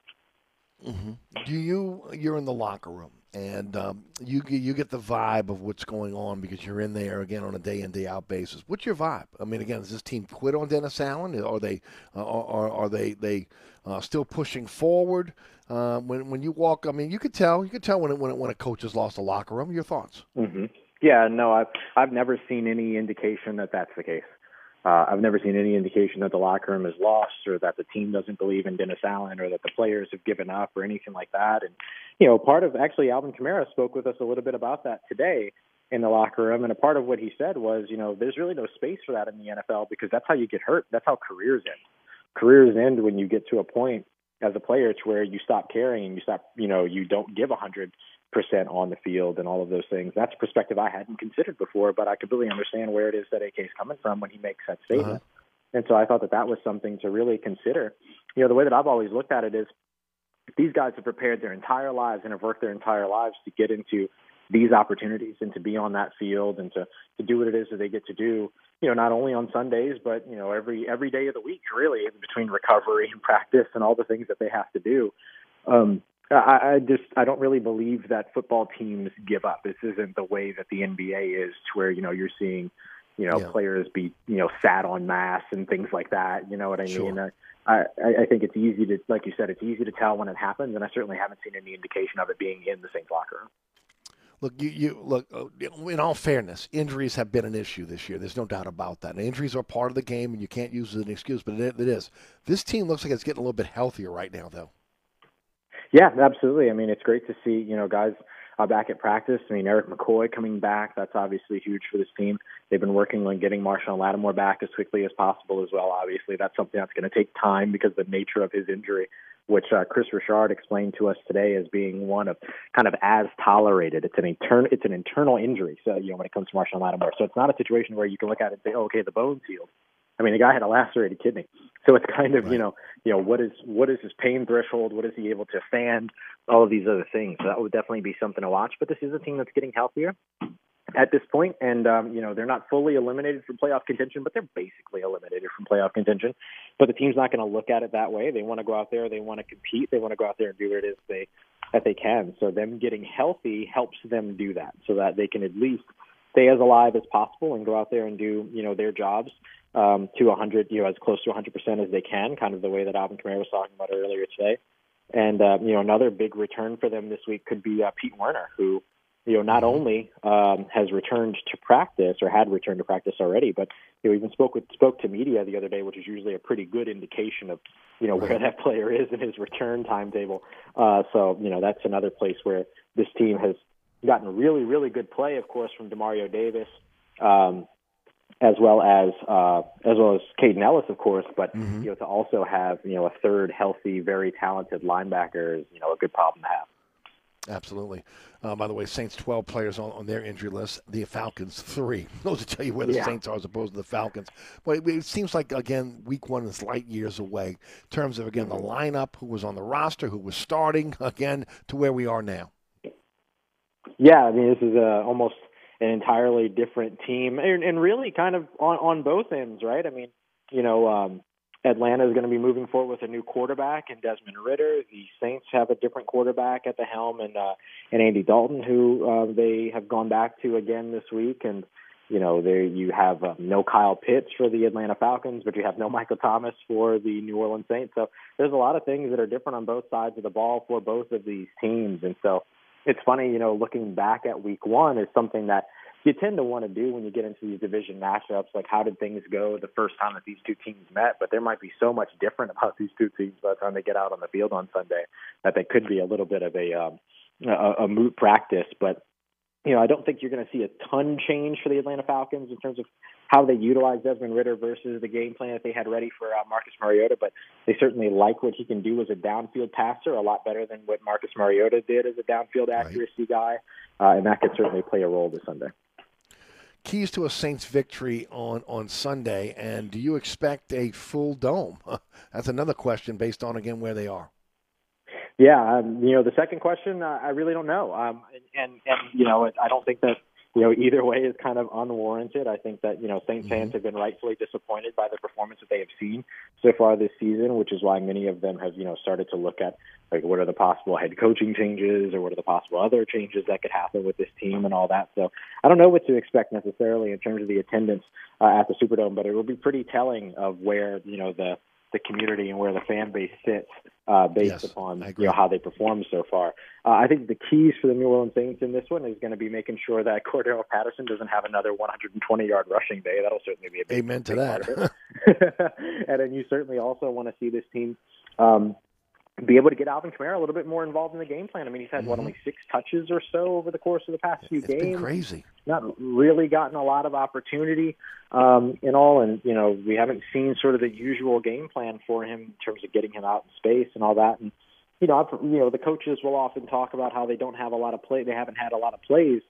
Mm-hmm. Do you? You're in the locker room, and um, you you get the vibe of what's going on because you're in there again on a day in day out basis. What's your vibe? I mean, again, does this team quit on Dennis Allen? Are they uh, are, are they they uh, still pushing forward? Uh, when when you walk, I mean, you could tell you could tell when when when a coach has lost a locker room. Your thoughts? Mm-hmm. Yeah, no, I've I've never seen any indication that that's the case. Uh, I've never seen any indication that the locker room is lost or that the team doesn't believe in Dennis Allen or that the players have given up or anything like that. And, you know, part of actually Alvin Kamara spoke with us a little bit about that today in the locker room. And a part of what he said was, you know, there's really no space for that in the NFL because that's how you get hurt. That's how careers end. Careers end when you get to a point as a player to where you stop caring and you stop, you know, you don't give a hundred percent on the field and all of those things. That's a perspective I hadn't considered before, but I completely understand where it is that AK is coming from when he makes that statement. Uh-huh. And so I thought that that was something to really consider. You know, the way that I've always looked at it is these guys have prepared their entire lives and have worked their entire lives to get into these opportunities and to be on that field and to to do what it is that they get to do you know not only on Sundays but you know every every day of the week really between recovery and practice and all the things that they have to do um I, I just I don't really believe that football teams give up. This isn't the way that the NBA is, to where you know you're seeing, you know, Yeah. players be you know sat on mass and things like that. You know what I Sure. mean? I, I I think it's easy to, like you said, it's easy to tell when it happens, and I certainly haven't seen any indication of it being in the Saints locker room. Look, you, you look. uh, In all fairness, injuries have been an issue this year. There's no doubt about that. And injuries are part of the game, and you can't use it as an excuse. But it, it is. This team looks like it's getting a little bit healthier right now, though. Yeah, absolutely. I mean, it's great to see you know guys uh, back at practice. I mean, Erik McCoy coming back. That's obviously huge for this team. They've been working on getting Marshon Lattimore back as quickly as possible as well. Obviously, that's something that's going to take time because the nature of his injury, which uh, Kris Richard explained to us today as being one of kind of as tolerated. It's an internal it's an internal injury. So you know when it comes to Marshon Lattimore, so it's not a situation where you can look at it and say, oh, okay, the bone's healed. I mean, the guy had a lacerated kidney, so it's kind of you know, you know, what is what is his pain threshold? What is he able to stand? All of these other things. So that would definitely be something to watch. But this is a team that's getting healthier at this point, and um, you know, they're not fully eliminated from playoff contention, but they're basically eliminated from playoff contention. But the team's not going to look at it that way. They want to go out there. They want to compete. They want to go out there and do what it is they that they can. So them getting healthy helps them do that, so that they can at least stay as alive as possible and go out there and do you know their jobs um, to 100, you know, as close to 100% as they can, kind of the way that Alvin Kamara was talking about earlier today. And uh, you know, another big return for them this week could be uh, Pete Werner, who you know not only um, has returned to practice or had returned to practice already, but you know even spoke with spoke to media the other day, which is usually a pretty good indication of you know where that player is in his return timetable. Uh, so you know that's another place where this team has gotten really really good play, of course, from Demario Davis. Um, as well as uh, as well as Kaden Elliss, of course, but you know to also have you know a third healthy, very talented linebacker is you know a good problem to have. Absolutely. Uh, by the way, Saints 12 players on, on their injury list. The Falcons three. Those to tell you where the Yeah. Saints are as opposed to the Falcons. But it, it seems like again, Week One is light years away in terms of again the lineup, who was on the roster, who was starting, again to where we are now. Yeah, I mean this is uh, almost an entirely different team, and, and really kind of on on both ends, right? I mean, you know, um, Atlanta is going to be moving forward with a new quarterback and Desmond Ridder. The Saints have a different quarterback at the helm, and uh, and Andy Dalton, who uh, they have gone back to again this week, and you know, there you have uh, no Kyle Pitts for the Atlanta Falcons, but you have no Michael Thomas for the New Orleans Saints. So there's a lot of things that are different on both sides of the ball for both of these teams, and so it's funny, you know, looking back at week one is something that, you tend to want to do when you get into these division matchups. Like, how did things go the first time that these two teams met? But there might be so much different about these two teams by the time they get out on the field on Sunday that they could be a little bit of a um, a, a moot practice. But you know, I don't think you're going to see a ton change for the Atlanta Falcons in terms of how they utilize Desmond Ridder versus the game plan that they had ready for uh, Marcus Mariota. But they certainly like what he can do as a downfield passer a lot better than what Marcus Mariota did as a downfield accuracy right. guy, uh, and that could certainly play a role this Sunday. Keys to a Saints victory on on Sunday, and do you expect a full dome? That's another question based on again where they are. Yeah, um, you know, the second question, uh, I really don't know. Um, and, and, you know, I don't think that, you know, either way is kind of unwarranted. I think that, you know, Saints mm-hmm. fans have been rightfully disappointed by the performance that they have seen so far this season, which is why many of them have, you know, started to look at, like, what are the possible head coaching changes or what are the possible other changes that could happen with this team and all that. So I don't know what to expect necessarily in terms of the attendance uh, at the Superdome, but it will be pretty telling of where, you know, the, the community and where the fan base sits uh, based yes, upon you know how they perform so far. Uh, I think the keys for the New Orleans Saints in this one is going to be making sure that Cordarrelle Patterson doesn't have another 120 yard rushing day. That'll certainly be a big amen to that. and then you certainly also want to see this team um, be able to get Alvin Kamara a little bit more involved in the game plan. I mean, he's had mm-hmm. what only six touches or so over the course of the past few it's games. crazy. Not really gotten a lot of opportunity um, in all, and you know we haven't seen sort of the usual game plan for him in terms of getting him out in space and all that. And you know, I've, you know, the coaches will often talk about how they don't have a lot of play. They haven't had a lot of plays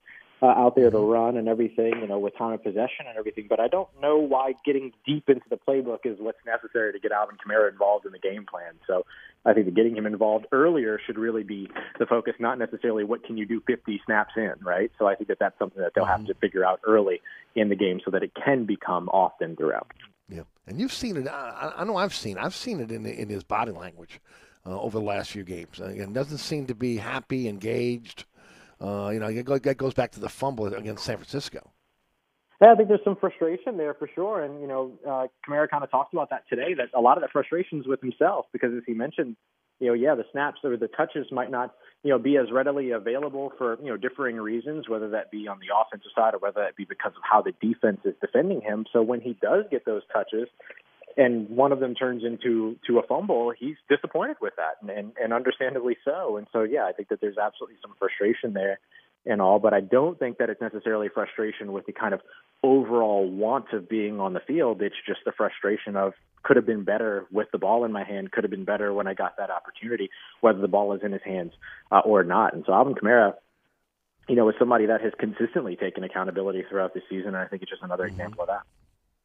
uh, out there to mm-hmm. run and everything, you know, with time of possession and everything. But I don't know why getting deep into the playbook is what's necessary to get Alvin Kamara involved in the game plan. So I think that getting him involved earlier should really be the focus, not necessarily what can you do 50 snaps in, right? So I think that that's something that they'll have to figure out early in the game so that it can become often throughout. Yeah, and you've seen it. I, I know I've seen. I've seen it in in his body language uh, over the last few games. Again, doesn't seem to be happy, engaged. Uh, you know, that goes back to the fumble against San Francisco. Yeah, I think there's some frustration there for sure, and you know, uh, Kamara kind of talked about that today. That a lot of that frustration is with himself because, as he mentioned, you know, yeah, the snaps or the touches might not, you know, be as readily available for you know differing reasons, whether that be on the offensive side or whether that be because of how the defense is defending him. So when he does get those touches, and one of them turns into to a fumble, he's disappointed with that, and, and and understandably so. And so, yeah, I think that there's absolutely some frustration there and all, but I don't think that it's necessarily frustration with the kind of overall want of being on the field. It's just the frustration of could have been better with the ball in my hand, could have been better when I got that opportunity, whether the ball is in his hands uh, or not. And so Alvin Kamara, you know, is somebody that has consistently taken accountability throughout the season. And I think it's just another mm-hmm. example of that.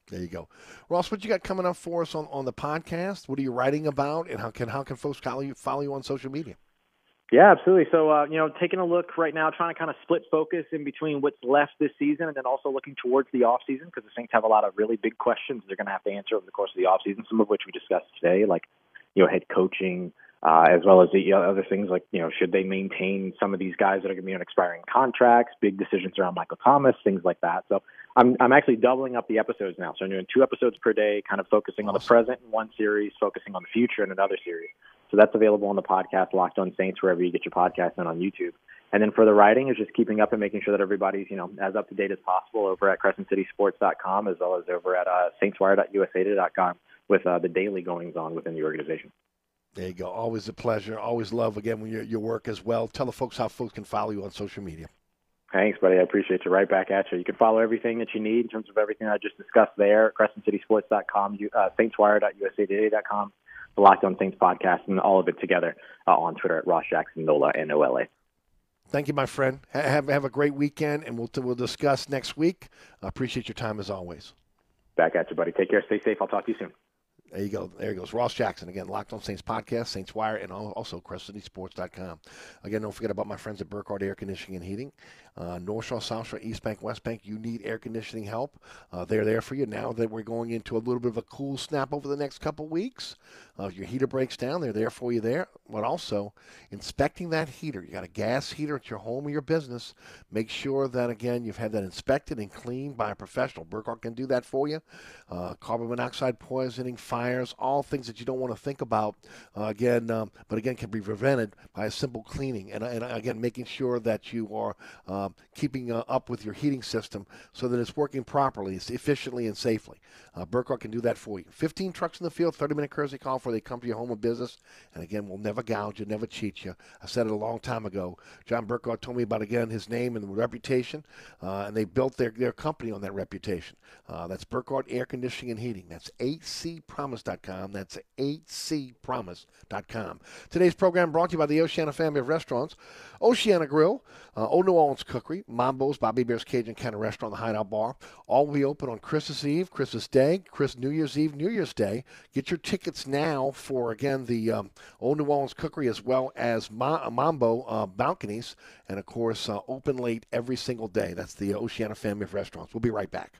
There you go, Ross. What you got coming up for us on, on the podcast? What are you writing about, and how can how can folks follow you follow you on social media? Yeah, absolutely. So, uh, you know, taking a look right now, trying to kind of split focus in between what's left this season and then also looking towards the off season because the Saints have a lot of really big questions they're going to have to answer over the course of the off season. Some of which we discussed today, like you know, head coaching, uh, as well as the other things like you know, should they maintain some of these guys that are going to be on expiring contracts? Big decisions around Michael Thomas, things like that. So, I'm I'm actually doubling up the episodes now. So I'm doing two episodes per day, kind of focusing awesome. on the present in one series, focusing on the future in another series. So that's available on the podcast Locked On Saints wherever you get your podcast and on YouTube. And then for the writing is just keeping up and making sure that everybody's, you know, as up to date as possible over at crescentcitysports.com as well as over at uh, saintswire.usatoday.com with uh, the daily goings on within the organization. There you go. Always a pleasure. Always love again when your your work as well. Tell the folks how folks can follow you on social media. Thanks, buddy. I appreciate you. Right back at you. You can follow everything that you need in terms of everything I just discussed there. CrescentCitySports.com, uh, SaintsWire.usatoday.com the Locked On Saints podcast, and all of it together uh, on Twitter at Ross Jackson Nola N O L A. Thank you, my friend. Have have a great weekend, and we'll we'll discuss next week. I appreciate your time as always. Back at you, buddy. Take care. Stay safe. I'll talk to you soon. There you go. There he goes. Ross Jackson again, Locked On Saints podcast, Saints Wire, and also CrescentCitySports.com. Again, don't forget about my friends at Burkhardt Air Conditioning and Heating. Uh, North Shore, South Shore, East Bank, West Bank. You need air conditioning help. Uh, they're there for you now that we're going into a little bit of a cool snap over the next couple weeks. Uh, if your heater breaks down, they're there for you there. But also, inspecting that heater. You got a gas heater at your home or your business. Make sure that, again, you've had that inspected and cleaned by a professional. Burkhardt can do that for you. Uh, carbon monoxide poisoning, fires, all things that you don't want to think about. Uh, again, um, but again, can be prevented by a simple cleaning. And, and again, making sure that you are uh, um, keeping uh, up with your heating system so that it's working properly, it's efficiently and safely. Uh, Burkhardt can do that for you. 15 trucks in the field, 30 minute courtesy call before they come to your home of business. And again, we'll never gouge you, never cheat you. I said it a long time ago. John Burkhardt told me about again his name and reputation, uh, and they built their, their company on that reputation. Uh, that's Burkhardt Air Conditioning and Heating. That's acpromise.com. That's acpromise.com. Today's program brought to you by the Oceana family of restaurants. Oceana Grill, uh, Old New Orleans Cookery, Mambo's, Bobby Hebert's Cajun Cannon Restaurant, the Hideout Bar. All will be open on Christmas Eve, Christmas Day, Chris New Year's Eve, New Year's Day. Get your tickets now for, again, the um, Old New Orleans Cookery as well as Ma- Mambo uh, balconies. And, of course, uh, open late every single day. That's the Oceana family of restaurants. We'll be right back.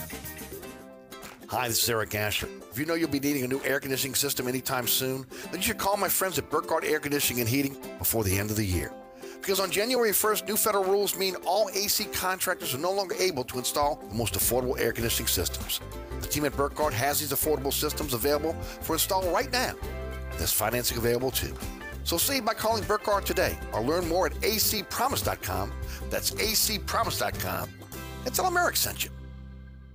Hi, this is Eric Asher. If you know you'll be needing a new air conditioning system anytime soon, then you should call my friends at Burkhardt Air Conditioning and Heating before the end of the year. Because on January 1st, new federal rules mean all AC contractors are no longer able to install the most affordable air conditioning systems. The team at Burkhardt has these affordable systems available for install right now. There's financing available too. So save by calling Burkhardt today or learn more at acpromise.com. That's acpromise.com. And tell them Eric sent you.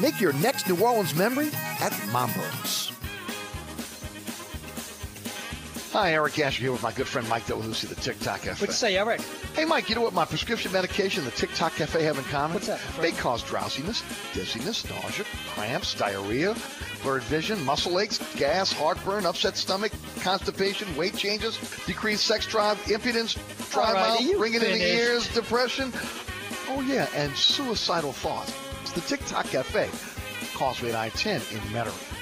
Make your next New Orleans memory at Mambo's. Hi, Eric Asher here with my good friend Mike Delahousie, the TikTok Cafe. What'd you say, Eric? Hey, Mike, you know what my prescription medication the TikTok Cafe have in common? What's that? They cause drowsiness, dizziness, nausea, cramps, diarrhea, blurred vision, muscle aches, gas, heartburn, upset stomach, constipation, weight changes, decreased sex drive, impotence, dry right, mouth, ringing in the ears, depression. Oh, yeah, and suicidal thoughts. The TikTok Cafe, Causeway I-10 in Metairie.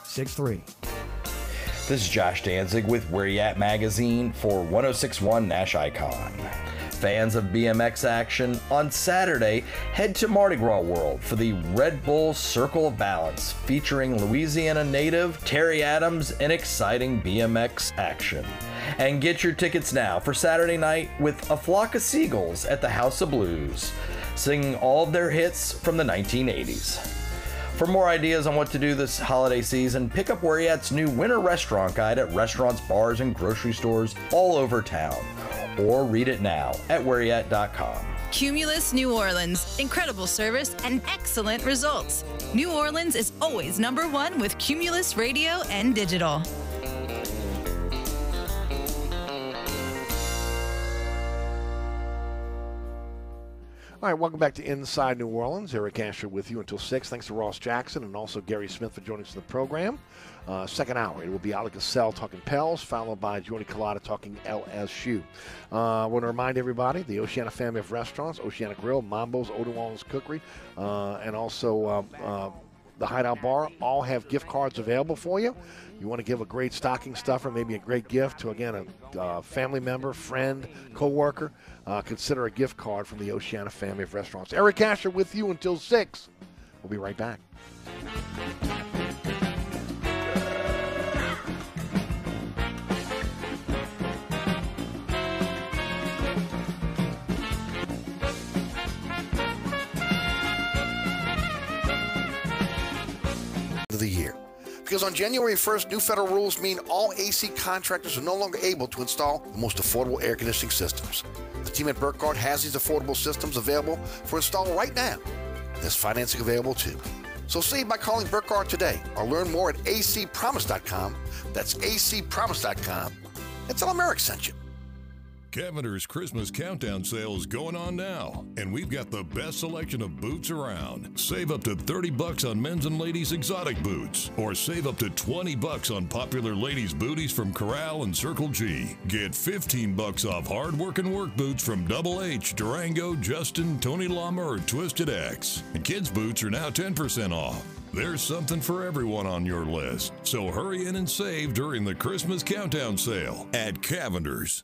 7663. This is Josh Danzig with Where You At Magazine for 1061 Nash Icon. Fans of BMX action, on Saturday, head to Mardi Gras World for the Red Bull Circle of Balance, featuring Louisiana native Terry Adams and exciting BMX action. And get your tickets now for Saturday night with A Flock of Seagulls at the House of Blues, singing all of their hits from the 1980s. For more ideas on what to do this holiday season, pick up Where You At's new winter restaurant guide at restaurants, bars, and grocery stores all over town. Or read it now at whereyat.com. Cumulus New Orleans. Incredible service and excellent results. New Orleans is always number one with Cumulus Radio and Digital. All right, welcome back to Inside New Orleans. Eric Asher with you until 6. Thanks to Ross Jackson and also Gary Smith for joining us in the program. Uh, second hour, it will be Alec Cassell talking Pels, followed by Jordy Culotta talking LSU. Uh, I want to remind everybody the Oceana family of restaurants, Oceana Grill, Mambo's, Orleans Cookery, uh, and also um, uh, the Hideout Bar all have gift cards available for you. You want to give a great stocking stuffer, maybe a great gift to, again, a uh, family member, friend, coworker. Uh, consider a gift card from the Oceana family of restaurants. Eric Asher with you until 6. We'll be right back. the year. Because on January 1st, new federal rules mean all AC contractors are no longer able to install the most affordable air conditioning systems. The team at Burkhardt has these affordable systems available for install right now. There's financing available too. So save by calling Burkhardt today or learn more at acpromise.com. That's acpromise.com. And tell them Eric sent you. Cavender's Christmas Countdown Sale is going on now, and we've got the best selection of boots around. Save up to 30 bucks on men's and ladies' exotic boots, or save up to 20 bucks on popular ladies' booties from Corral and Circle G. Get 15 bucks off hard working work boots from Double H, Durango, Justin, Tony Lama, or Twisted X. And kids' boots are now 10% off. There's something for everyone on your list, so hurry in and save during the Christmas Countdown Sale at Cavender's.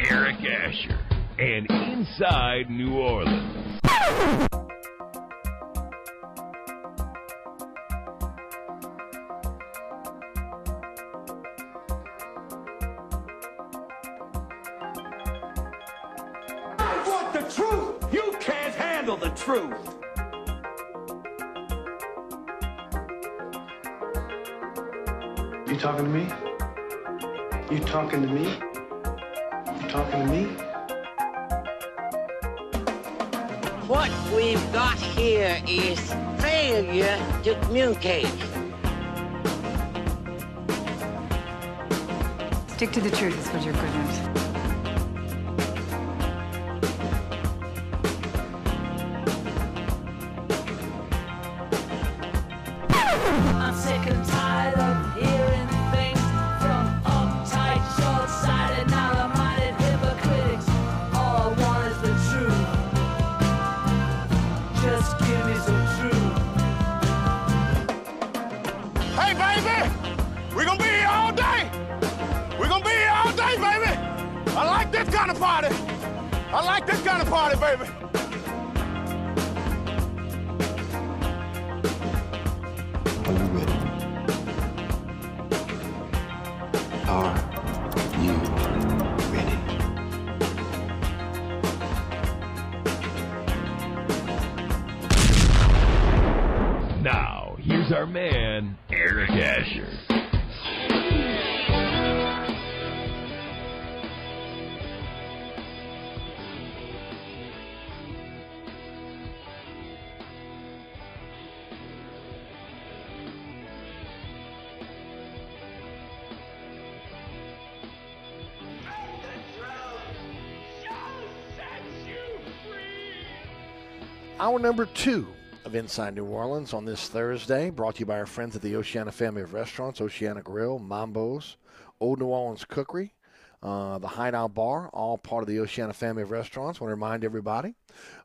Hour number two of Inside New Orleans on this Thursday, brought to you by our friends at the Oceana family of restaurants, Oceana Grill, Mambo's, Old New Orleans Cookery, uh, the Hideout Bar, all part of the Oceana family of restaurants. want to remind everybody,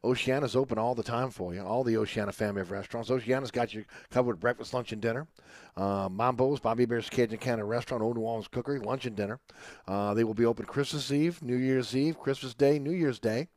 Oceana's open all the time for you, all the Oceana family of restaurants. Oceana's got you covered with breakfast, lunch, and dinner. Uh, Mambo's, Bobby Hebert's Cajun Cannon Restaurant, Old New Orleans Cookery, lunch and dinner. Uh, they will be open Christmas Eve, New Year's Eve, Christmas Day, New Year's Day.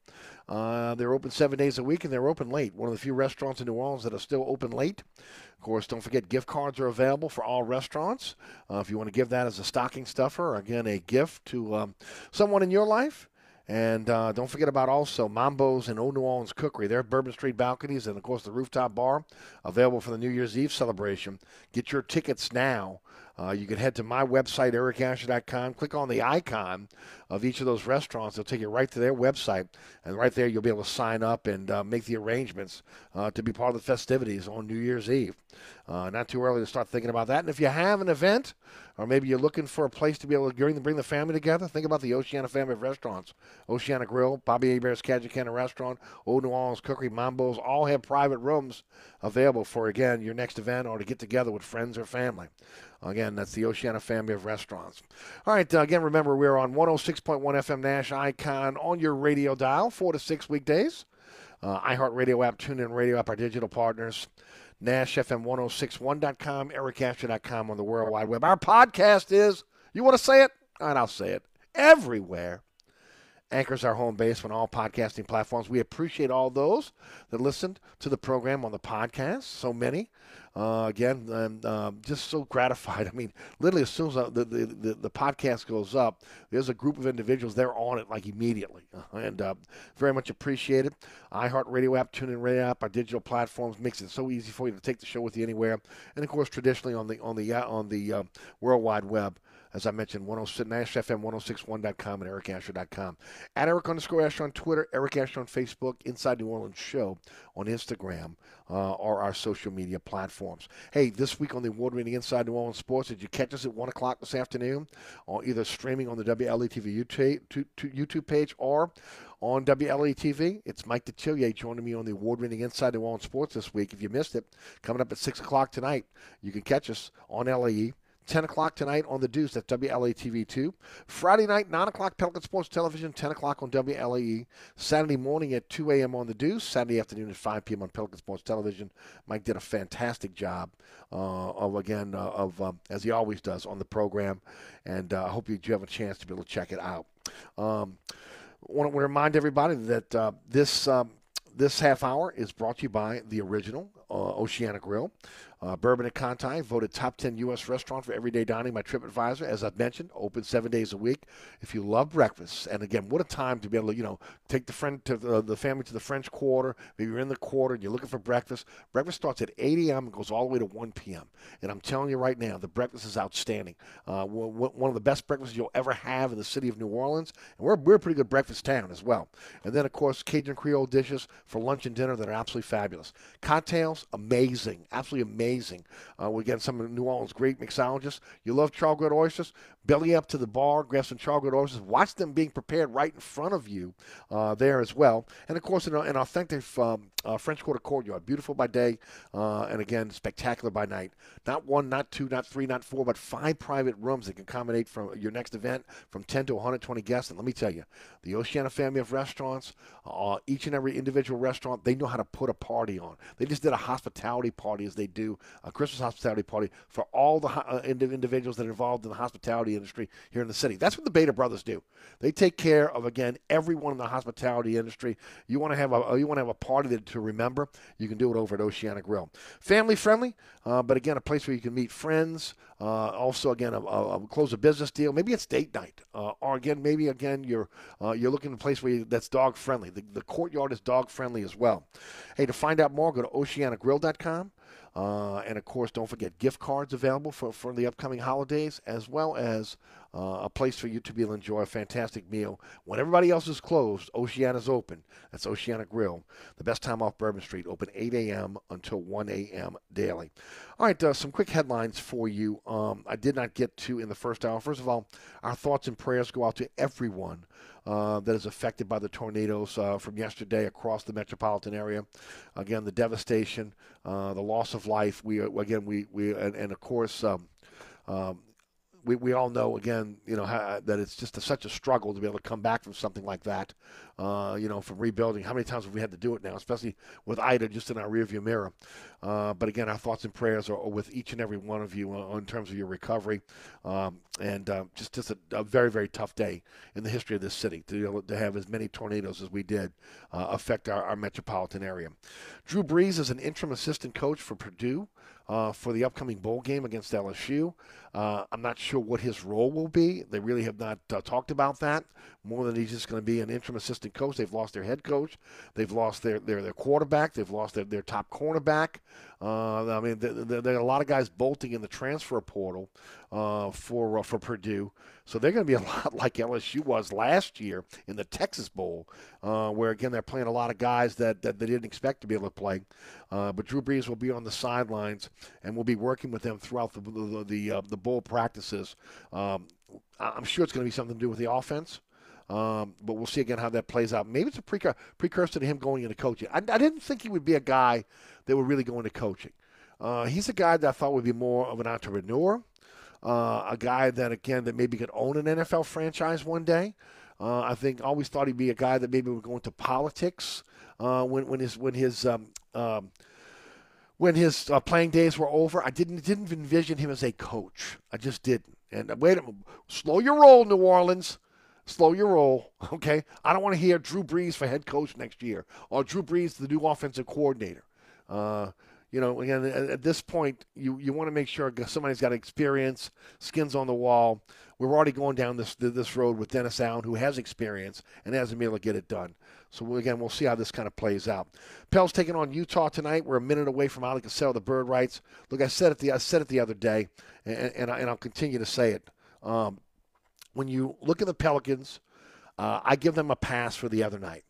Uh, they're open seven days a week and they're open late. One of the few restaurants in New Orleans that are still open late. Of course, don't forget gift cards are available for all restaurants. Uh, if you want to give that as a stocking stuffer, again, a gift to um, someone in your life. And uh, don't forget about also Mambo's and Old New Orleans Cookery. They're Bourbon Street balconies and, of course, the rooftop bar available for the New Year's Eve celebration. Get your tickets now. Uh, you can head to my website, ericasher.com, click on the icon of each of those restaurants. They'll take you right to their website, and right there you'll be able to sign up and uh, make the arrangements uh, to be part of the festivities on New Year's Eve. Uh, not too early to start thinking about that. And if you have an event, or maybe you're looking for a place to be able to bring the, family together, think about the Oceana family of restaurants. Oceana Grill, Bobby Hebert's Cajun and Restaurant, Old New Orleans Cookery, Mambo's, all have private rooms available for, again, your next event or to get together with friends or family. Again, that's the Oceana family of restaurants. All right, uh, again, remember we're on 106.1 FM Nash Icon on your radio dial, four to six weekdays. Uh, iHeartRadio app, TuneIn Radio app, our digital partners. NashFM1061.com, EricAsher.com on the World Wide Web. Our podcast is, you want to say it? All right, I'll say it. Everywhere. Anchor's our home base on all podcasting platforms. We appreciate all those that listened to the program on the podcast. So many. Uh, again, and uh, just so gratified. I mean, literally, as soon as the, the, the, the, podcast goes up, there's a group of individuals, they're on it like immediately. And uh, very much appreciated. iHeartRadio app, TuneIn Radio app, our digital platforms makes it so easy for you to take the show with you anywhere. And of course, traditionally on the on the on the uh, World Wide Web as I mentioned, 106, NashFM1061.com and EricAsher.com. At Eric underscore Asher on Twitter, Eric Asher on Facebook, Inside New Orleans Show on Instagram, uh, or our social media platforms. Hey, this week on the award winning Inside New Orleans Sports, did you catch us at 1 o'clock this afternoon? Or either streaming on the WLETV YouTube page or on WLE TV. It's Mike Detillier joining me on the award winning Inside New Orleans Sports this week. If you missed it, coming up at 6 o'clock tonight, you can catch us on LAE 10 o'clock tonight on The Deuce. That's WLATV 2. Friday night, 9 o'clock, Pelican Sports Television, 10 o'clock on WLAE. Saturday morning at 2 a.m. on The Deuce. Saturday afternoon at 5 p.m. on Pelican Sports Television. Mike did a fantastic job uh, of, again, uh, of um, as he always does on the program. And uh, I hope you do have a chance to be able to check it out. Um, want to remind everybody that uh, this um, this half hour is brought to you by the original Oceana Grill. Uh, Bourbon and Conti voted top 10 U.S. restaurant for everyday dining by TripAdvisor. As I've mentioned, open seven days a week. If you love breakfast, and again, what a time to be able to, you know, take the friend to the, the family to the French Quarter. Maybe you're in the Quarter and you're looking for breakfast. Breakfast starts at 8 a.m. and goes all the way to 1 p.m. And I'm telling you right now, the breakfast is outstanding. Uh, one of the best breakfasts you'll ever have in the city of New Orleans. And we're, we're a pretty good breakfast town as well. And then, of course, Cajun Creole dishes for lunch and dinner that are absolutely fabulous. Cocktails, amazing, absolutely amazing. Uh, we get some of New Orleans great mixologists. You love char-grilled oysters? Belly up to the bar, grab some char-grilled oysters. Watch them being prepared right in front of you uh, there as well. And of course, an, an authentic um, uh, French Quarter courtyard, beautiful by day, uh, and again spectacular by night. Not one, not two, not three, not four, but five private rooms that can accommodate from your next event from 10 to 120 guests. And let me tell you, the Oceana family of restaurants, uh, each and every individual restaurant, they know how to put a party on. They just did a hospitality party as they do a Christmas hospitality party for all the uh, individuals that are involved in the hospitality industry here in the city. That's what the Beta Brothers do. They take care of again everyone in the hospitality industry. You want to have a you want to have a party to remember. You can do it over at Oceana Grill. Family friendly, uh, but again a place where you can meet friends. Uh, also, again, a, a, close a business deal. Maybe it's date night, uh, or again, maybe again you're uh, you're looking at a place where you, that's dog friendly. The, the courtyard is dog friendly as well. Hey, to find out more, go to oceanagrill.com. Uh, and of course, don't forget gift cards available for, for the upcoming holidays, as well as uh, a place for you to be able to enjoy a fantastic meal. When everybody else is closed, Oceana's open. That's Oceana Grill. The best time off Bourbon Street, open 8 a.m. until 1 a.m. daily. All right, uh, some quick headlines for you. Um, I did not get to in the first hour. First of all, our thoughts and prayers go out to everyone uh, that is affected by the tornadoes uh, from yesterday across the metropolitan area. Again, the devastation, uh, the loss of life. We again we we and, and of course. Um, um, we, we all know again, you know, how, that it's just a, such a struggle to be able to come back from something like that. Uh, you know, from rebuilding. How many times have we had to do it now, especially with Ida just in our rearview mirror? Uh, but again, our thoughts and prayers are, with each and every one of you uh, in terms of your recovery. Um, and uh, just just a, a, very very tough day in the history of this city to to have as many tornadoes as we did affect our, our metropolitan area. Drew Brees is an interim assistant coach for Purdue uh, for the upcoming bowl game against LSU. Uh, I'm not sure what his role will be. They really have not uh, talked about that more than he's just going to be an interim assistant coach. They've lost their head coach. They've lost their their, their quarterback. They've lost their, their top cornerback. Uh, I mean, there, are a lot of guys bolting in the transfer portal uh, for uh, for Purdue. So they're going to be a lot like LSU was last year in the Texas Bowl, uh, where again they're playing a lot of guys that, that they didn't expect to be able to play. Uh, but Drew Brees will be on the sidelines and we'll be working with them throughout the the the, uh, the bowl practices. Um, I'm sure it's going to be something to do with the offense. Um, but we'll see again how that plays out. Maybe it's a precur- precursor to him going into coaching. I, I, didn't think he would be a guy that would really go into coaching. Uh, he's a guy that I thought would be more of an entrepreneur, uh, a guy that again that maybe could own an NFL franchise one day. Uh, I think always thought he'd be a guy that maybe would go into politics uh, when when his when his um, um, when his uh, playing days were over. I didn't didn't envision him as a coach. I just didn't. And uh, wait a minute, slow your roll, New Orleans. Slow your roll, okay? I don't want to hear Drew Brees for head coach next year or Drew Brees the new offensive coordinator. Uh, you know, again, at, this point, you, you want to make sure somebody's got experience, skins on the wall. We're already going down this this road with Dennis Allen, who has experience and hasn't been able to get it done. So again, we'll see how this kind of plays out. Pels taking on Utah tonight. We're a minute away from Oleh Kosel, the Bird Writes. Look, I said it the I said it the other day, and and, I, will continue to say it. Um, when you look at the Pelicans, uh, I give them a pass for the other night.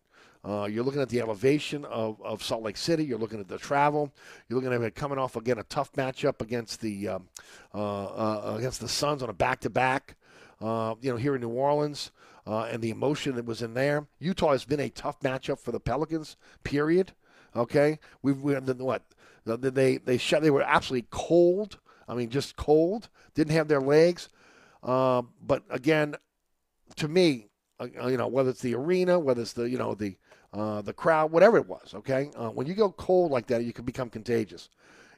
Uh, you're looking at the elevation of, of Salt Lake City. You're looking at the travel. You're looking at it coming off again a tough matchup against the um, uh, uh, against the Suns on a back to back. You know, here in New Orleans, uh, and the emotion that was in there. Utah has been a tough matchup for the Pelicans. Period. Okay, we've we, what they they shut. They were absolutely cold. I mean, just cold. Didn't have their legs. Uh, but again, to me, uh, you know, whether it's the arena, whether it's the you know the uh, the crowd, whatever it was, okay. Uh, when you go cold like that, you can become contagious.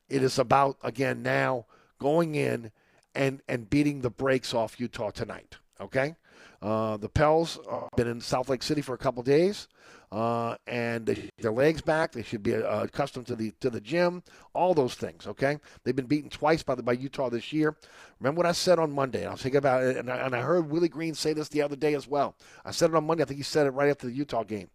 It is about again now going in and and beating the brakes off Utah tonight. Okay, uh, the Pels have been in Salt Lake City for a couple days, uh, and they, their legs back. They should be uh, accustomed to the to the gym. All those things. Okay, they've been beaten twice by the, by Utah this year. Remember what I said on Monday? I was thinking about it, and I, and I heard Willie Green say this the other day as well. I said it on Monday. I think he said it right after the Utah game.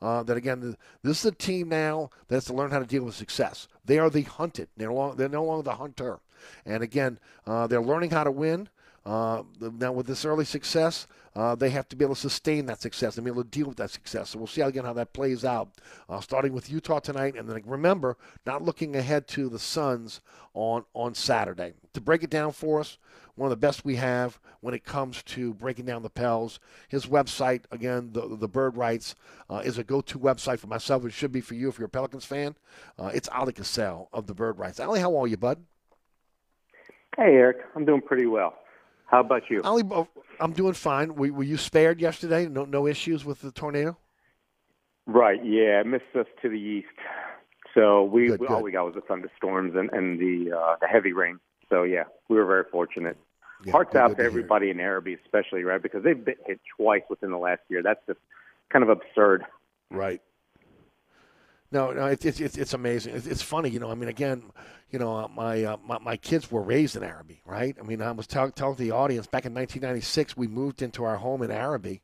Uh, that again, this is a team now that has to learn how to deal with success. They are the hunted. They're, long, they're no longer the hunter. And again, uh, they're learning how to win. Uh, now, with this early success, uh, they have to be able to sustain that success and be able to deal with that success. So we'll see again how that plays out, uh, starting with Utah tonight, and then remember, not looking ahead to the Suns on on Saturday. To break it down for us, one of the best we have when it comes to breaking down the Pels. His website, again, the the Bird Writes, uh, is a go-to website for myself. It should be for you if you're a Pelicans fan. Uh, it's Oleh Kosel of the Bird Writes. Oleh, how are you, bud? Hey, Eric. I'm doing pretty well. How about you? Oh, I'm doing fine. Were, were you spared yesterday? No, no issues with the tornado. Right. Yeah, it missed us to the east. So we, good, we good. all we got was the thunderstorms and and the uh, the heavy rain. So yeah, we were very fortunate. Yeah, Hearts out to to hear. everybody in Arabi, especially right because they've been hit twice within the last year. That's just kind of absurd. Right. No, no, it's it's it's, it's amazing. It's, it's funny, you know. I mean, again, you know, uh, my, uh, my my kids were raised in Arabi, right? I mean, I was tell, telling the audience back in 1996, we moved into our home in Arabi.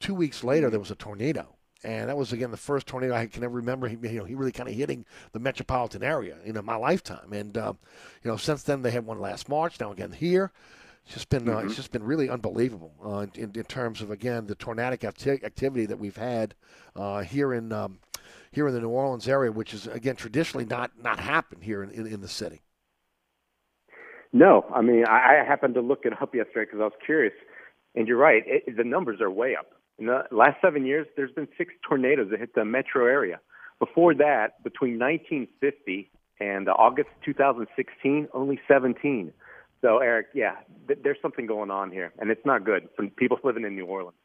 Two weeks later, there was a tornado, and that was again the first tornado I can ever remember. He, you know, he really kind of hitting the metropolitan area, you know, my lifetime. And uh, you know, since then they had one last March. Now again here. It's just been uh, it's just been really unbelievable uh, in, in terms of again the tornadic acti- activity that we've had uh, here in um, here in the New Orleans area, which is again traditionally not not happened here in, in, in the city. No, I mean I, I happened to look it up yesterday because I was curious, and you're right. It, the numbers are way up. In the last seven years, there's been six tornadoes that hit the metro area. Before that, between 1950 and August 2016, only 17. So, Eric, yeah, th- there's something going on here, and it's not good for people living in New Orleans.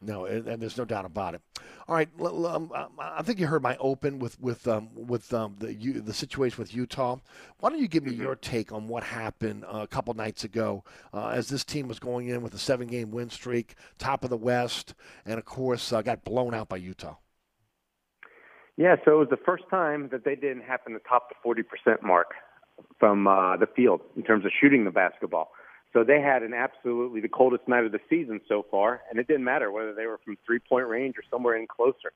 No, and, there's no doubt about it. All right, l- um, I think you heard my open with with um, with um, the U, the situation with Utah. Why don't you give me your take on what happened uh, a couple nights ago uh, as this team was going in with a seven game win streak, top of the West, and of course uh, got blown out by Utah. Yeah, so it was the first time that they didn't happen to top the 40% mark from uh, the field in terms of shooting the basketball. So they had an absolutely the coldest night of the season so far, and it didn't matter whether they were from three point range or somewhere in closer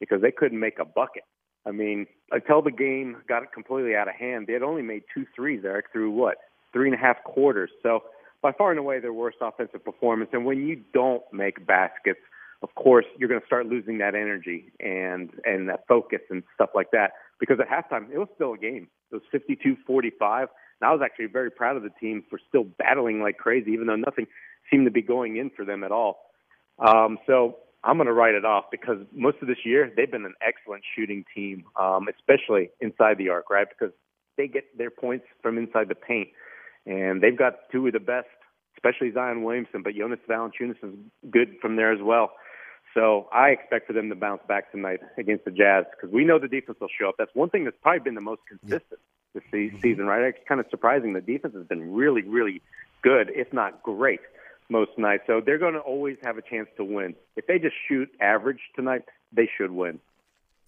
because they couldn't make a bucket. I mean, until the game got completely out of hand, they had only made two threes, Eric, through what, three and a half quarters. So by far and away their worst offensive performance. And when you don't make baskets, of course, you're going to start losing that energy and and that focus and stuff like that. Because at halftime, it was still a game. It was 52-45. And I was actually very proud of the team for still battling like crazy, even though nothing seemed to be going in for them at all. Um, so I'm going to write it off because most of this year they've been an excellent shooting team, um, especially inside the arc, right? Because they get their points from inside the paint, and they've got two of the best, especially Zion Williamson, but Jonas Valanciunas is good from there as well. So I expect for them to bounce back tonight against the Jazz because we know the defense will show up. That's one thing that's probably been the most consistent this season, right? It's kind of surprising. The defense has been really, really good, if not great, most nights. So they're going to always have a chance to win. If they just shoot average tonight, they should win.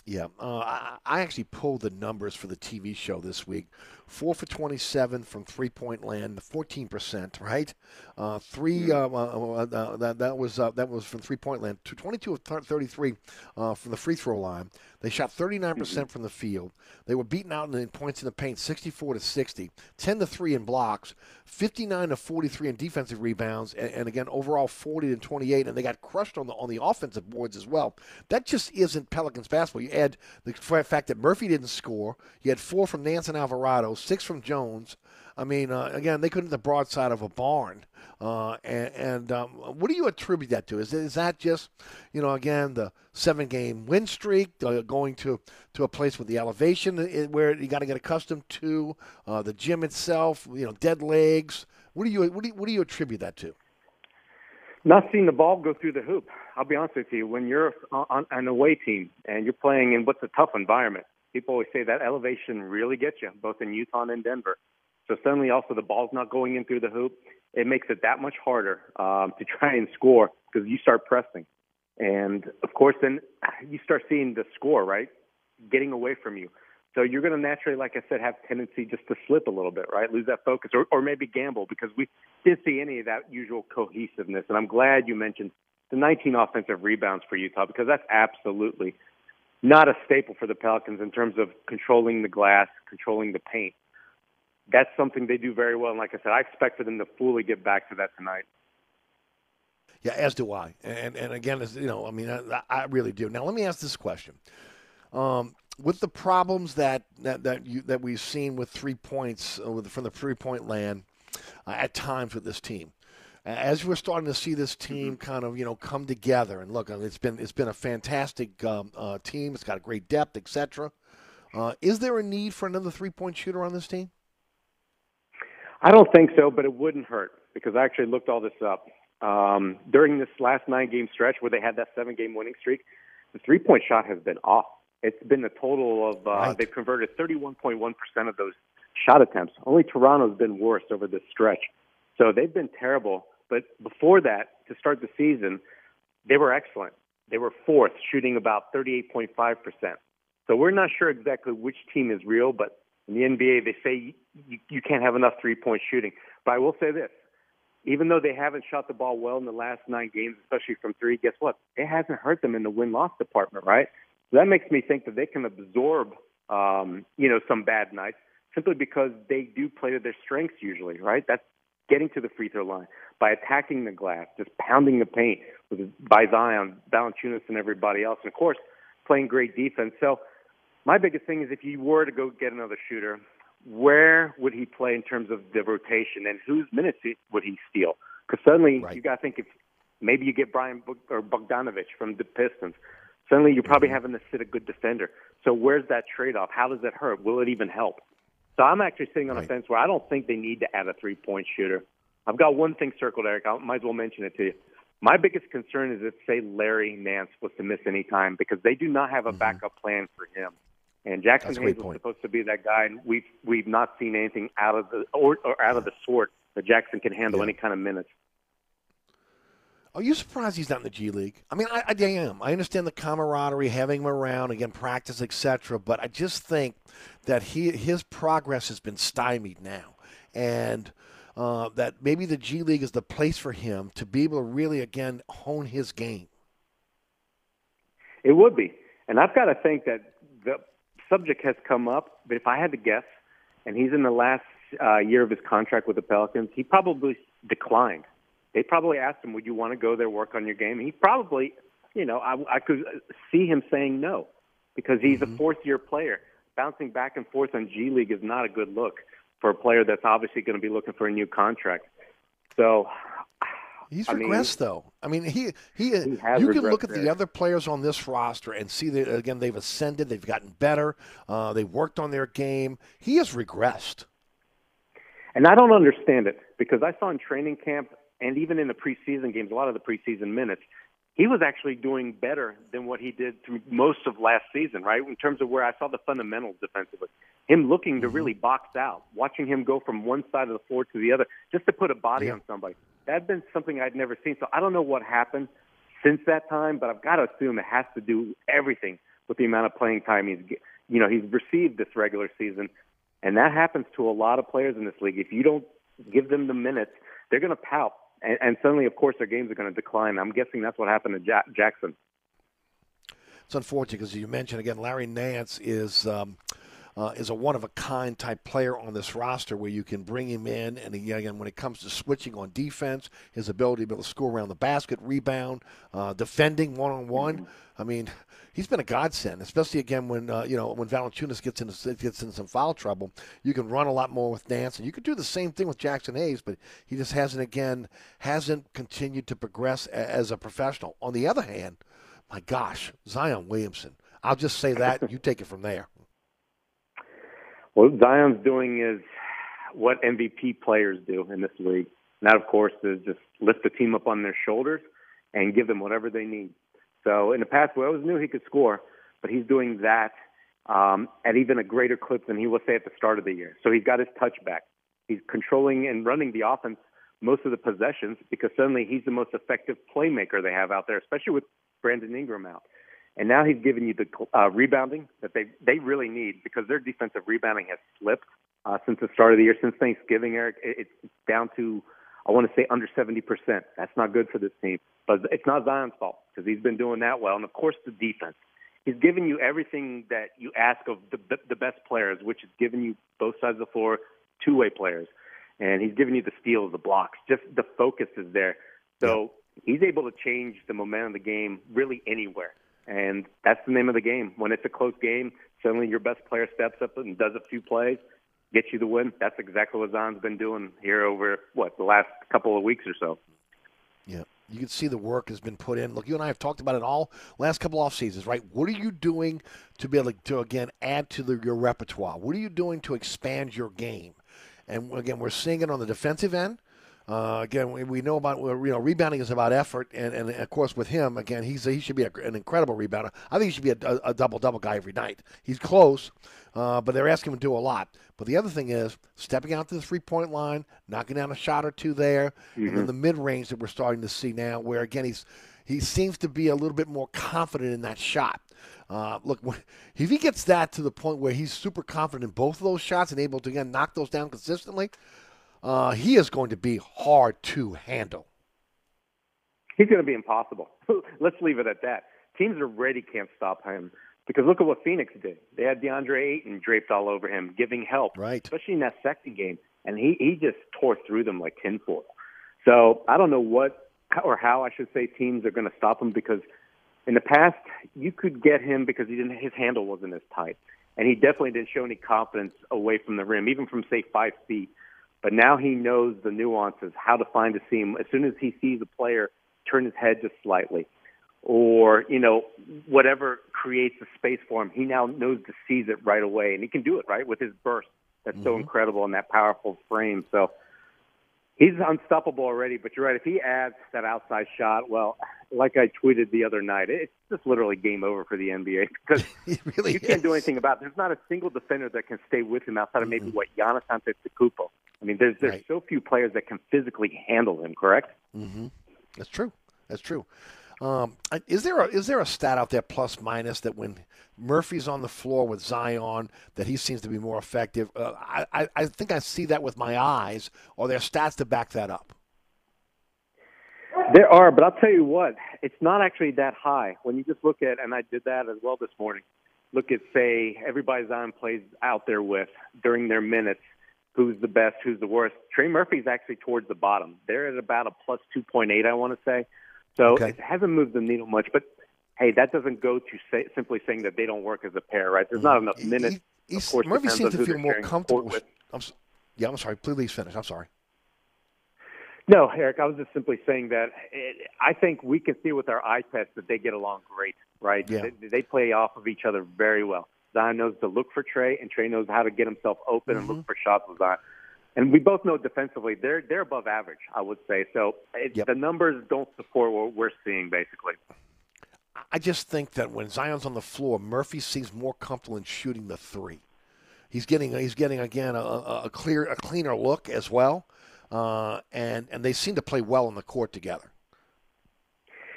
Yeah, uh, I, I actually pulled the numbers for the TV show this week. Four for 27 from three point land, 14%, right? Uh, three, uh, uh, uh, that, that, was, uh, that was from three point land. 22 of 33 uh, from the free throw line. They shot 39% from the field. They were beaten out in points in the paint, 64 to 60, 10 to 3 in blocks, 59 to 43 in defensive rebounds, and, and again, overall 40 to 28. And they got crushed on the, on the offensive boards as well. That just isn't Pelicans basketball. You add the fact that Murphy didn't score, you had four from Nance and Alvarado, six from Jones. I mean, uh, again, they couldn't the broadside of a barn. Uh, and, and um, what do you attribute that to? Is, is that just, you know, again, the seven game win streak, uh, going to, to a place with the elevation where you got to get accustomed to, uh, the gym itself, you know, dead legs? What do you, what do you, what do you attribute that to? Not seeing the ball go through the hoop. I'll be honest with you. When you're on an away team and you're playing in what's a tough environment, people always say that elevation really gets you, both in Utah and Denver. So suddenly, also the ball's not going in through the hoop. It makes it that much harder um, to try and score because you start pressing, and of course, then you start seeing the score right getting away from you. So you're going to naturally, like I said, have tendency just to slip a little bit, right? Lose that focus, or, or maybe gamble because we didn't see any of that usual cohesiveness. And I'm glad you mentioned the 19 offensive rebounds for Utah because that's absolutely not a staple for the Pelicans in terms of controlling the glass, controlling the paint. That's something they do very well. And like I said, I expect for them to fully get back to that tonight. Yeah, as do I. And and again, as, you know, I mean, I, I really do. Now, let me ask this question: um, with the problems that that that you that we've seen with three points uh, with, from the three point land uh, at times with this team, as we're starting to see this team kind of you know come together and look, it's been it's been a fantastic um, uh, team. It's got a great depth, etc. Uh, is there a need for another three point shooter on this team? I don't think so, but it wouldn't hurt because I actually looked all this up. Um, during this last nine game stretch where they had that seven game winning streak, the three point shot has been off. It's been a total of, uh, right. they've converted 31.1% of those shot attempts. Only Toronto's been worse over this stretch. So they've been terrible. But before that, to start the season, they were excellent. They were fourth, shooting about 38.5%. So we're not sure exactly which team is real, but in the NBA, they say you, you can't have enough three point shooting. But I will say this even though they haven't shot the ball well in the last nine games, especially from three, guess what? It hasn't hurt them in the win loss department, right? So that makes me think that they can absorb, um, you know, some bad nights simply because they do play to their strengths usually, right? That's getting to the free throw line by attacking the glass, just pounding the paint with by Zion, Valanciunas, and everybody else, and of course playing great defense. So my biggest thing is if you were to go get another shooter, where would he play in terms of the rotation and whose minutes would he steal? Because suddenly right. you got to think if maybe you get Brian or Bogdanovic from the Pistons, suddenly you're probably mm-hmm. having to sit a good defender. So where's that trade off? How does that hurt? Will it even help? So I'm actually sitting on a fence where I don't think they need to add a three point shooter. I've got one thing circled, Eric. I might as well mention it to you. My biggest concern is if, say, Larry Nance was to miss any time because they do not have a backup plan for him. And Jaxson Hayes was supposed to be that guy, and we've we've not seen anything out of the or, or out of the sort that Jaxson can handle any kind of minutes. Are you surprised he's not in the G League? I mean, I, I am. I understand the camaraderie, having him around, again, practice, etc. But I just think that he his progress has been stymied now, and uh, that maybe the G League is the place for him to be able to really, again, hone his game. It would be, and I've got to think that the subject has come up. But if I had to guess, and he's in the last uh, year of his contract with the Pelicans, he probably declined. They probably asked him, "Would you want to go there, work on your game?" He probably, you know, I, I could see him saying no because he's a fourth-year player. Bouncing back and forth on G League is not a good look for a player that's obviously going to be looking for a new contract. So He's I mean- regressed, though. I mean, he he. has you can look at the other players on this roster and see that again they've ascended, they've gotten better, uh, they've worked on their game. He has regressed. And I don't understand it because I saw in training camp and even in the preseason games, a lot of the preseason minutes, he was actually doing better than what he did through most of last season, right? In terms of where I saw the fundamentals defensively. Him looking to really mm-hmm. box out, watching him go from one side of the floor to the other just to put a body on somebody. That'd been something I'd never seen. So I don't know what happened since that time, but I've got to assume it has to do everything with the amount of playing time he's, you know, he's received this regular season. And that happens to a lot of players in this league. If you don't give them the minutes, they're going to pout. And, and suddenly, of course, their games are going to decline. I'm guessing that's what happened to ja- Jaxson. It's unfortunate because you mentioned again, Larry Nance is um, uh, is a one of a kind type player on this roster where you can bring him in, and again, when it comes to switching on defense, his ability to be able to score around the basket, rebound, uh, defending one on one. I mean, he's been a godsend, especially again when uh, you know when Valanciunas gets into gets in some foul trouble. You can run a lot more with Nance, and you could do the same thing with Jaxson Hayes, but he just hasn't again hasn't continued to progress as a professional. On the other hand, my gosh, Zion Williamson. I'll just say that. you take it from there. What Zion's doing is what MVP players do in this league. And that, of course, is just lift the team up on their shoulders and give them whatever they need. So in the past, we always knew he could score, but he's doing that um, at even a greater clip than he was, say, at the start of the year. So he's got his touch back. He's controlling and running the offense most of the possessions because suddenly he's the most effective playmaker they have out there, especially with Brandon Ingram out. And now he's giving you the uh, rebounding that they they really need because their defensive rebounding has slipped uh, since the start of the year. Since Thanksgiving, Eric, it, it's down to I want to say under 70%. That's not good for this team, but it's not Zion's fault because he's been doing that well. And of course, the defense. He's given you everything that you ask of the the best players, which is giving you both sides of the floor, two way players, and he's giving you the steals, the blocks. Just the focus is there. So he's able to change the momentum of the game really anywhere. And that's the name of the game. When it's a close game, suddenly your best player steps up and does a few plays, gets you the win. That's exactly what Zion's been doing here over what the last couple of weeks or so. Yeah. You can see the work has been put in. Look, you and I have talked about it all last couple off seasons, right? What are you doing to be able to again add to the, your repertoire? What are you doing to expand your game? And again, we're seeing it on the defensive end. Uh, again, we, we know about you know rebounding is about effort, and, and of course with him again, he's he should be a, an incredible rebounder. I think he should be a, a double double guy every night. He's close, uh, but they're asking him to do a lot. But the other thing is stepping out to the three point line, knocking down a shot or two there, and then Mhm. the mid range that we're starting to see now, where again he's he seems to be a little bit more confident in that shot. Uh, look, if he gets that to the point where he's super confident in both of those shots and able to again knock those down consistently, uh, he is going to be hard to handle. He's going to be impossible. Let's leave it at that. Teams already can't stop him because look at what Phoenix did. They had DeAndre Ayton draped all over him, giving help, right? Especially in that second game, and he he just tore through them like tinfoil. So I don't know what or how I should say teams are going to stop him because in the past you could get him because he didn't his handle wasn't as tight, and he definitely didn't show any confidence away from the rim, even from say five feet. But now he knows the nuances, how to find a seam. As soon as he sees a player turn his head just slightly, or you know whatever creates a space for him, he now knows to seize it right away, and he can do it right with his burst. that's so Mhm. incredible and that powerful frame. So he's unstoppable already. But you're right. If he adds that outside shot, well, like I tweeted the other night, it's just literally game over for the NBA because really you can't do anything about. It. There's not a single defender that can stay with him outside of maybe what Giannis Antetokounmpo. I mean, there's there's Right. so few players that can physically handle him. Correct? hmm That's true. That's true. Um, is there a is there a stat out there plus minus that when Murphy's on the floor with Zion that he seems to be more effective? Uh, I, I think I see that with my eyes. Or there stats to back that up? There are, but I'll tell you what, it's not actually that high. When you just look at, and I did that as well this morning, look at, say, everybody Zion plays out there with during their minutes, who's the best, who's the worst. Trey Murphy's actually towards the bottom. They're at about a plus 2.8, I want to say. So Okay. it hasn't moved the needle much, but hey, that doesn't go to say, simply saying that they don't work as a pair, right? There's not enough minutes. He's, of course, Murphy seems to feel more comfortable. with. I'm, yeah, I'm sorry. Please finish. I'm sorry. No, Eric, I was just simply saying that it, I think we can see with our eye test that they get along great, right? Yeah. They, they play off of each other very well. Zion knows to look for Trey, and Trey knows how to get himself open and Mm-hmm. look for shots with Zion. And we both know defensively they're they're above average, I would say. So it, the numbers don't support what we're seeing, basically. I just think that when Zion's on the floor, Murphy seems more comfortable in shooting the three. He's getting he's getting again a, a, a clear a cleaner look as well, uh, and and they seem to play well on the court together.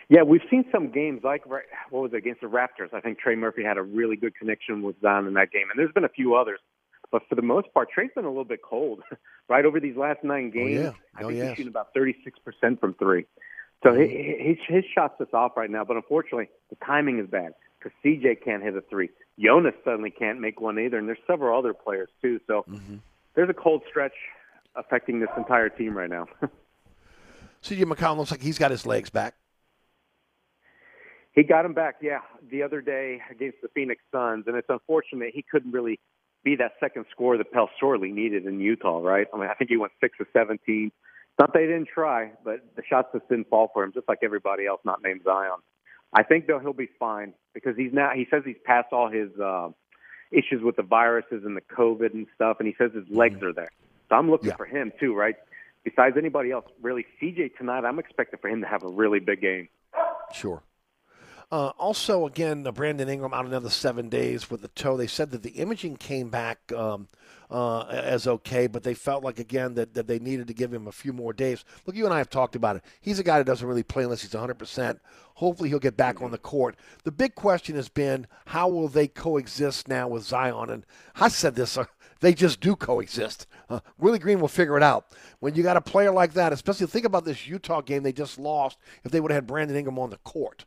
Yeah, we've seen some games like what was it against the Raptors. I think Trey Murphy had a really good connection with Zion in that game, and there's been a few others. But for the most part, Trey's been a little bit cold, right? Over these last nine oh, games, yeah. I Oh, think yes. he's shooting about 36% from three. So mm-hmm. he, he, his, his shot's just off right now. But unfortunately, the timing is bad because CJ can't hit a three. Jonas suddenly can't make one either, and there's several other players too. So mm-hmm. there's a cold stretch affecting this entire team right now. CJ McCollum looks like he's got his legs back. He got him back, yeah, the other day against the Phoenix Suns, and it's unfortunate he couldn't really be that second scorer that Pell sorely needed in Utah, right? I mean, I think he went six of seventeen. Not that he didn't try, but the shots just didn't fall for him, just like everybody else not named Zion. I think though he'll be fine because he's now he says he's passed all his uh, issues with the viruses and the COVID and stuff, and he says his legs are there. So I'm looking for him too, right? Besides anybody else, really, CJ tonight, I'm expecting for him to have a really big game. Sure. Uh, also, again, uh, Brandon Ingram out another seven days with the toe. They said that the imaging came back um, uh, as okay, but they felt like again that, that they needed to give him a few more days. Look, you and I have talked about it. He's a guy that doesn't really play unless he's 100. percent Hopefully, he'll get back on the court. The big question has been how will they coexist now with Zion? And I said this. Uh, they just do coexist. Uh, Willie Green will figure it out. When you got a player like that, especially think about this Utah game they just lost. If they would have had Brandon Ingram on the court,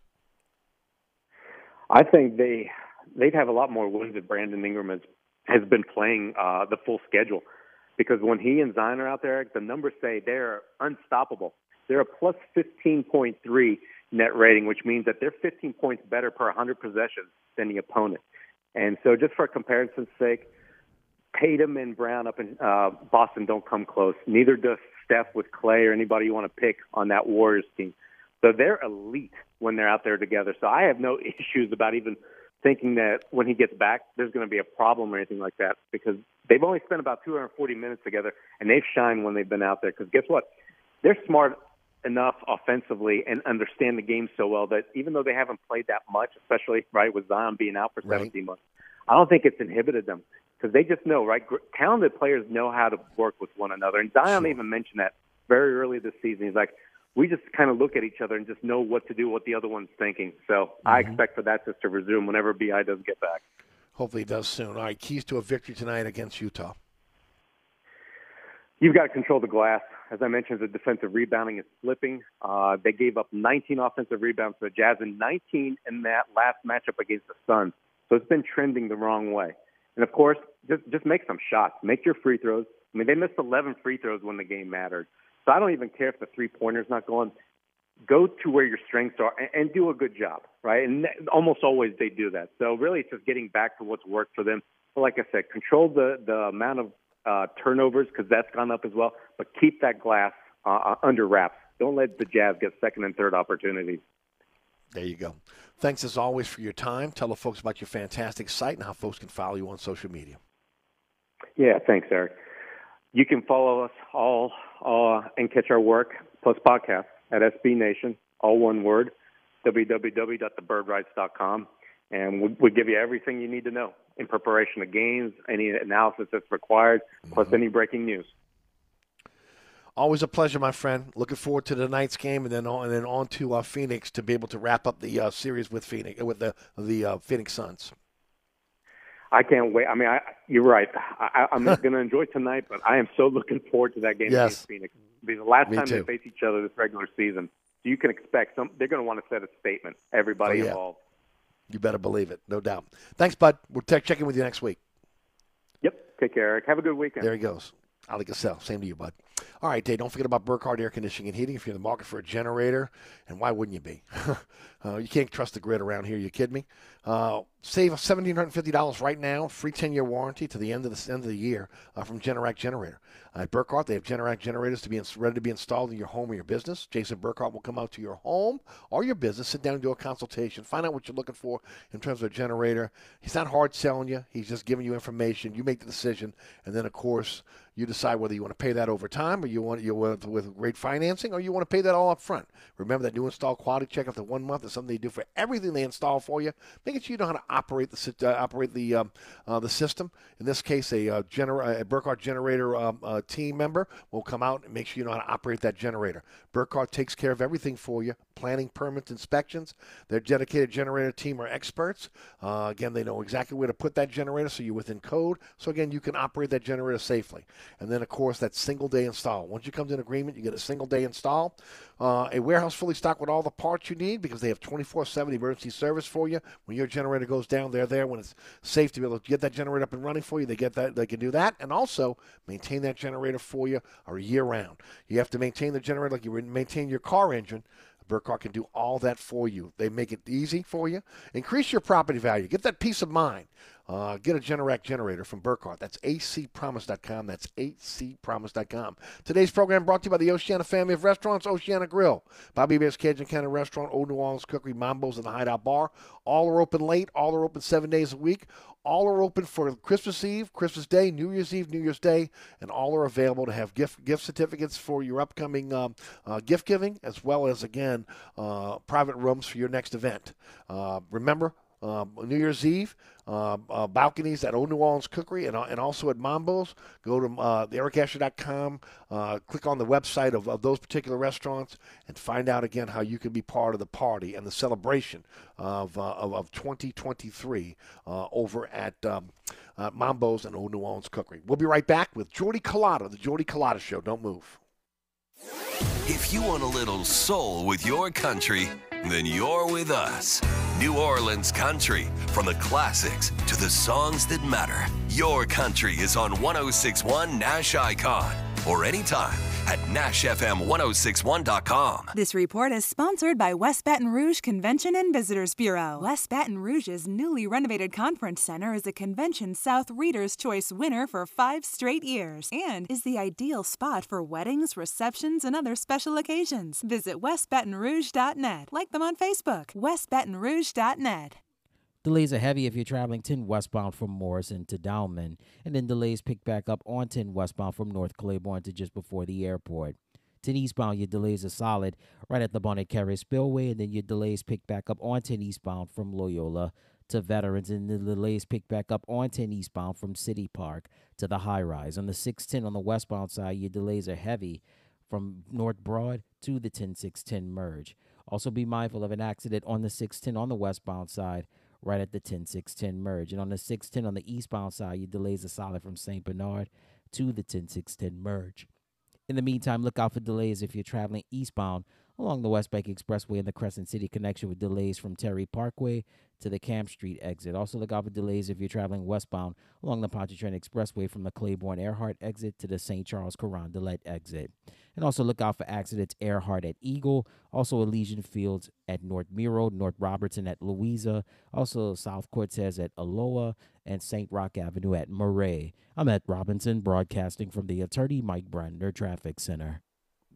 I think they they'd have a lot more wins if Brandon Ingram has has been playing uh, the full schedule. Because when he and Zion are out there, the numbers say they're unstoppable. They're a plus 15.3 net rating, which means that they're 15 points better per 100 possessions than the opponent. And so, just for comparison's sake, Tatum and Brown up in uh, Boston don't come close. Neither does Steph with Clay or anybody you want to pick on that Warriors team. So they're elite when they're out there together. So I have no issues about even thinking that when he gets back, there's going to be a problem or anything like that because they've only spent about 240 minutes together and they've shined when they've been out there. Because guess what? They're smart enough offensively and understand the game so well that even though they haven't played that much, especially right with Zion being out for 17 months, I don't think it's inhibited them because they just know, right? Gr- Talented players know how to work with one another. And Zion even mentioned that very early this season. He's like, we just kind of look at each other and just know what to do, what the other one's thinking. So I expect for that just to resume whenever BI does get back. hopefully, he does soon. All right, keys to a victory tonight against Utah. You've got to control the glass. As I mentioned, the defensive rebounding is slipping. Uh, they gave up 19 offensive rebounds to the Jazz and 19 in that last matchup against the Suns. So it's been trending the wrong way. And of course, just just make some shots. Make your free throws. I mean, they missed 11 free throws when the game mattered. So I don't even care if the three pointer's not going. Go to where your strengths are and, and do a good job, right? And almost always they do that. So really, it's just getting back to what's worked for them. But like I said, control the the amount of uh, turnovers because that's gone up as well. But keep that glass uh, uh, under wraps. Don't let the Jazz get second and third opportunities. There you go. Thanks as always for your time. Tell the folks about your fantastic site and how folks can follow you on social media. Yeah, thanks, Eric. You can follow us all uh, and catch our work plus podcast at SB Nation, all one word, www.thebirdwrites.com, and we, we give you everything you need to know in preparation of games, any analysis that's required, plus any breaking news. Always a pleasure, my friend. Looking forward to tonight's game, and then on, and then on to uh, Phoenix to be able to wrap up the uh, series with Phoenix with the the uh, Phoenix Suns. I can't wait. I mean, I, you're right. I, I'm going to enjoy tonight, but I am so looking forward to that game Yes. against Phoenix. Because the last Me time too. they face each other this regular season, you can expect some. They're going to want to set a statement. Everybody Oh, yeah. involved. You better believe it, no doubt. Thanks, bud. We'll te- check in with you next week. Yep. Take care, Eric. Have a good weekend. There he goes. Oleh Kosel. Same to you, bud. All right, Dave, don't forget about Burkhardt Air Conditioning and Heating if you're in the market for a generator. And why wouldn't you be? uh, you can't trust the grid around here. You kidding me? Uh, save $1,750 right now. Free 10-year warranty to the end of the end of the year uh, from Generac Generator. At Burkhardt, they have Generac generators to be ready to be installed in your home or your business. Jason Burkhardt will come out to your home or your business, sit down and do a consultation, find out what you're looking for in terms of a generator. He's not hard selling you. He's just giving you information. You make the decision, and then of course you decide whether you want to pay that over time or you want you want with great financing or you want to pay that all up front. Remember that new install quality check after one month is something they do for everything they install for you, making sure you know how to operate the uh, operate the um, uh, the system. In this case, a uh, gener- a Burkhardt generator um, uh, team member will come out and make sure you know how to operate that generator. Burkhardt takes care of everything for you: planning, permits, inspections. Their dedicated generator team are experts. Uh, again, they know exactly where to put that generator, so you're within code. So again, you can operate that generator safely. And then, of course, that single day install. Once you come to an agreement, you get a single day install. Uh, a warehouse fully stocked with all the parts you need because they have 24 7 emergency service for you. When your generator goes down, they're there. When it's safe to be able to get that generator up and running for you, they get that. They can do that, and also maintain that generator for you a year round. You have to maintain the generator like you maintain your car engine. Burkhardt can do all that for you. They make it easy for you. Increase your property value. Get that peace of mind. Uh, get a Generac generator from Burkhardt. That's acpromise.com. That's acpromise.com. Today's program brought to you by the Oceana family of restaurants, Oceana Grill, Bobby Hebert's Cajun Cannon Restaurant, Old New Orleans Cookery, Mambo's, and the Hideout Bar. All are open late. All are open seven days a week. All are open for Christmas Eve, Christmas Day, New Year's Eve, New Year's Day, and all are available to have gift gift certificates for your upcoming um, uh, gift giving, as well as again uh, private rooms for your next event. Uh, remember, um, New Year's Eve, uh, uh, balconies at Old New Orleans Cookery and, uh, and also at Mambo's. Go to uh, theericasher.com, uh, click on the website of, of those particular restaurants, and find out again how you can be part of the party and the celebration of, uh, of, of 2023 uh, over at um, uh, Mambo's and Old New Orleans Cookery. We'll be right back with Jordy Culotta, the Jordy Culotta Show. Don't move. If you want a little soul with your country, then you're with us. New Orleans Country, from the classics to the songs that matter. Your country is on 1061 Nash Icon or anytime at NashFM1061.com. This report is sponsored by West Baton Rouge Convention and Visitors Bureau. West Baton Rouge's newly renovated conference center is a Convention South Reader's Choice winner for five straight years and is the ideal spot for weddings, receptions, and other special occasions. Visit westbatonrouge.net. Like them on Facebook. westbatonrouge.net. Delays are heavy if you're traveling 10 westbound from Morrison to Downman, and then delays pick back up on 10 westbound from North Claiborne to just before the airport. 10 eastbound, your delays are solid right at the Bonnet Carré Spillway, and then your delays pick back up on 10 eastbound from Loyola to Veterans, and the delays pick back up on 10 eastbound from City Park to the high rise. On the 610 on the westbound side, your delays are heavy from North Broad to the 10610 merge. Also, be mindful of an accident on the 610 on the westbound side right at the 10610 merge. And on the 610 on the eastbound side, your delays are solid from St. Bernard to the 10610 merge. In the meantime, look out for delays if you're traveling eastbound along the West Bank Expressway and the Crescent City connection with delays from Terry Parkway to the Camp Street exit. Also, look out for delays if you're traveling westbound along the Pontchartrain Expressway from the Claiborne Earhart exit to the St. Charles Carondelet exit. And also look out for accidents Earhart at Eagle, also Elysian Fields at North Miro, North Robertson at Louisa, also South Cortez at Aloha, and St. Roch Avenue at Murray. I'm at Robinson, broadcasting from the Attorney Mike Brandner Traffic Center.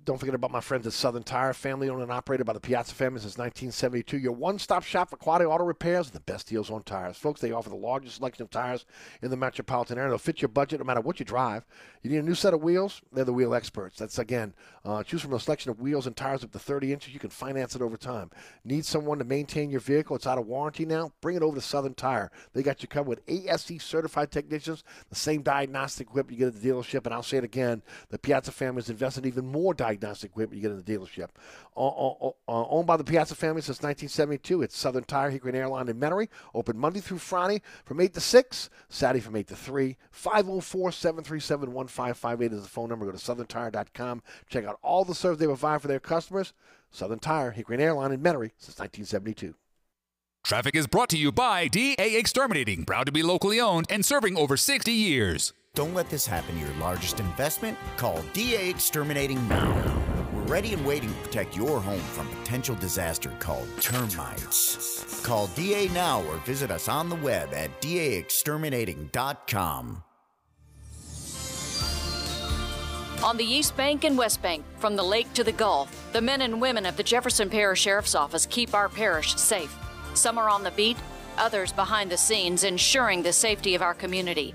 Don't forget about my friends at Southern Tire, family owned and operated by the Piazza family since 1972. Your one stop shop for quality auto repairs the best deals on tires. Folks, they offer the largest selection of tires in the metropolitan area. They'll fit your budget no matter what you drive. You need a new set of wheels? They're the wheel experts. That's, again, uh, choose from a selection of wheels and tires up to 30 inches. You can finance it over time. Need someone to maintain your vehicle? It's out of warranty now? Bring it over to Southern Tire. They got you covered with ASE certified technicians, the same diagnostic equipment you get at the dealership. And I'll say it again the Piazza family has invested even more diagnostic equipment you get in the dealership. Uh, owned by the Piazza family since 1972, it's Southern Tire, Hickory and Airline in Metairie. Open Monday through Friday from 8 to 6, Saturday from 8 to 3. 504 737 1558 is the phone number. Go to southerntire.com. Check out all the service they provide for their customers. Southern Tire, Hickory and Airline in Metairie since 1972. Traffic is brought to you by DA Exterminating, proud to be locally owned and serving over 60 years. Don't let this happen to your largest investment. Call DA Exterminating now. We're ready and waiting to protect your home from potential disaster called termites. Call DA now or visit us on the web at daexterminating.com. On the East Bank and West Bank, from the lake to the Gulf, the men and women of the Jefferson Parish Sheriff's Office keep our parish safe. Some are on the beat, others behind the scenes, ensuring the safety of our community.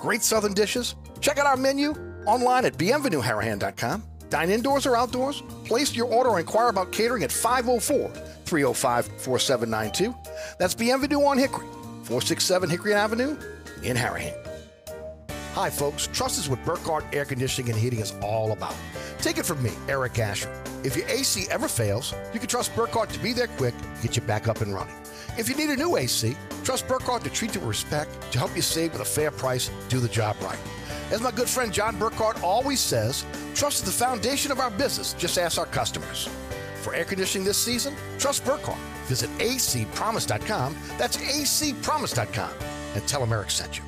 great southern dishes. Check out our menu online at bienvenueharahan.com. Dine indoors or outdoors. Place your order or inquire about catering at 504 305 4792. That's Bienvenue on Hickory, 467 Hickory Avenue in Harahan. Hi, folks. Trust is what Burkhardt Air Conditioning and Heating is all about. Take it from me, Eric Asher. If your AC ever fails, you can trust Burkhardt to be there quick get you back up and running. If you need a new AC, trust Burkhardt to treat you with respect, to help you save with a fair price, do the job right. As my good friend John Burkhardt always says, trust is the foundation of our business. Just ask our customers. For air conditioning this season, trust Burkhardt. Visit acpromise.com. That's acpromise.com. And tell them Eric sent you.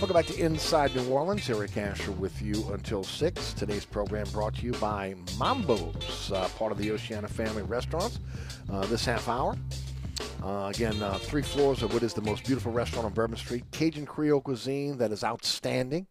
Welcome back to Inside New Orleans. Eric Asher with you until 6. Today's program brought to you by Mambo's, uh, part of the Oceana family restaurants. Uh, this half hour, uh, again, uh, three floors of what is the most beautiful restaurant on Bourbon Street. Cajun Creole cuisine that is outstanding.